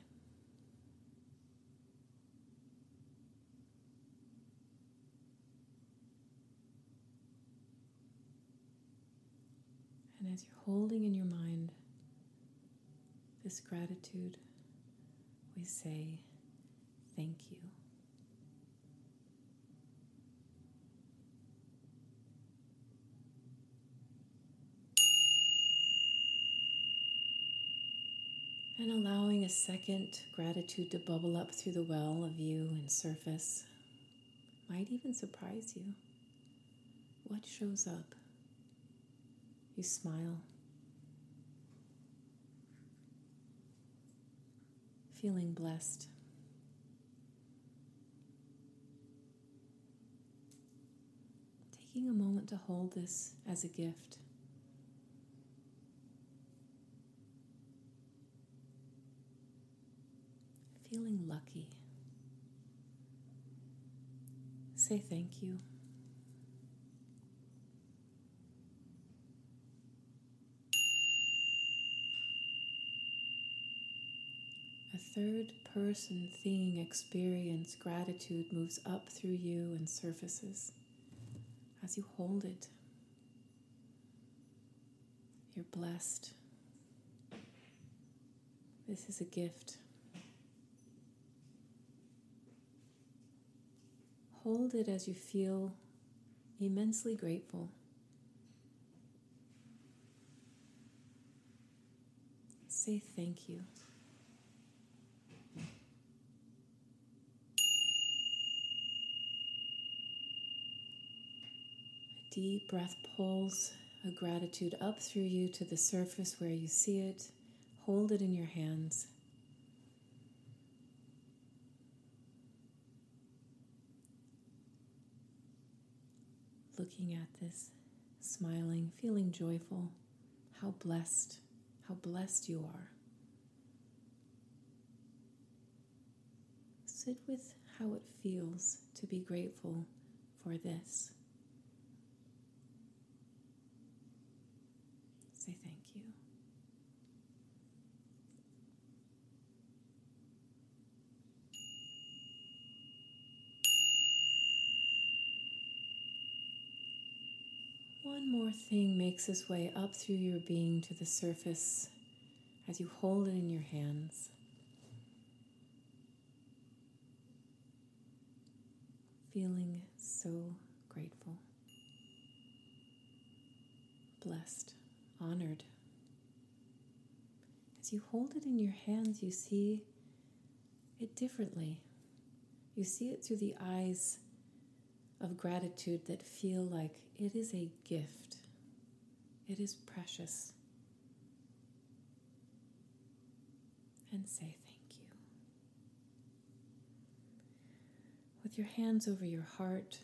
And as you're holding in your mind this gratitude, we say thank you. And allowing a second gratitude to bubble up through the well of you and surface might even surprise you. What shows up? You smile. Feeling blessed. Taking a moment to hold this as a gift. feeling lucky. Say thank you. Third person, thing, experience, gratitude moves up through you and surfaces as you hold it. You're blessed. This is a gift. Hold it as you feel immensely grateful. Say thank you. Deep breath pulls a gratitude up through you to the surface where you see it. Hold it in your hands. Looking at this, smiling, feeling joyful. How blessed, how blessed you are. Sit with how it feels to be grateful for this. Say thank you. One more thing makes its way up through your being to the surface as you hold it in your hands. Feeling so grateful, blessed, honored. As you hold it in your hands, you see it differently. You see it through the eyes of gratitude that feel like it is a gift, it is precious. And say thank you. With your hands over your heart,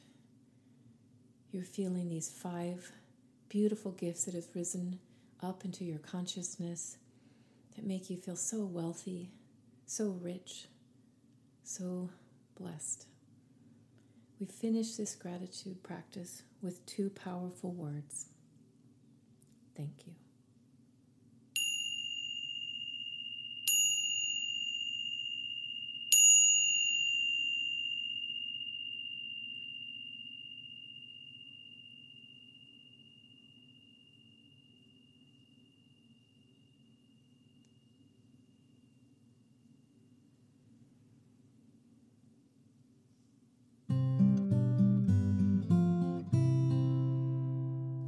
you're feeling these five beautiful gifts that have risen up into your consciousness that make you feel so wealthy, so rich, so blessed. We finish this gratitude practice with two powerful words. Thank you.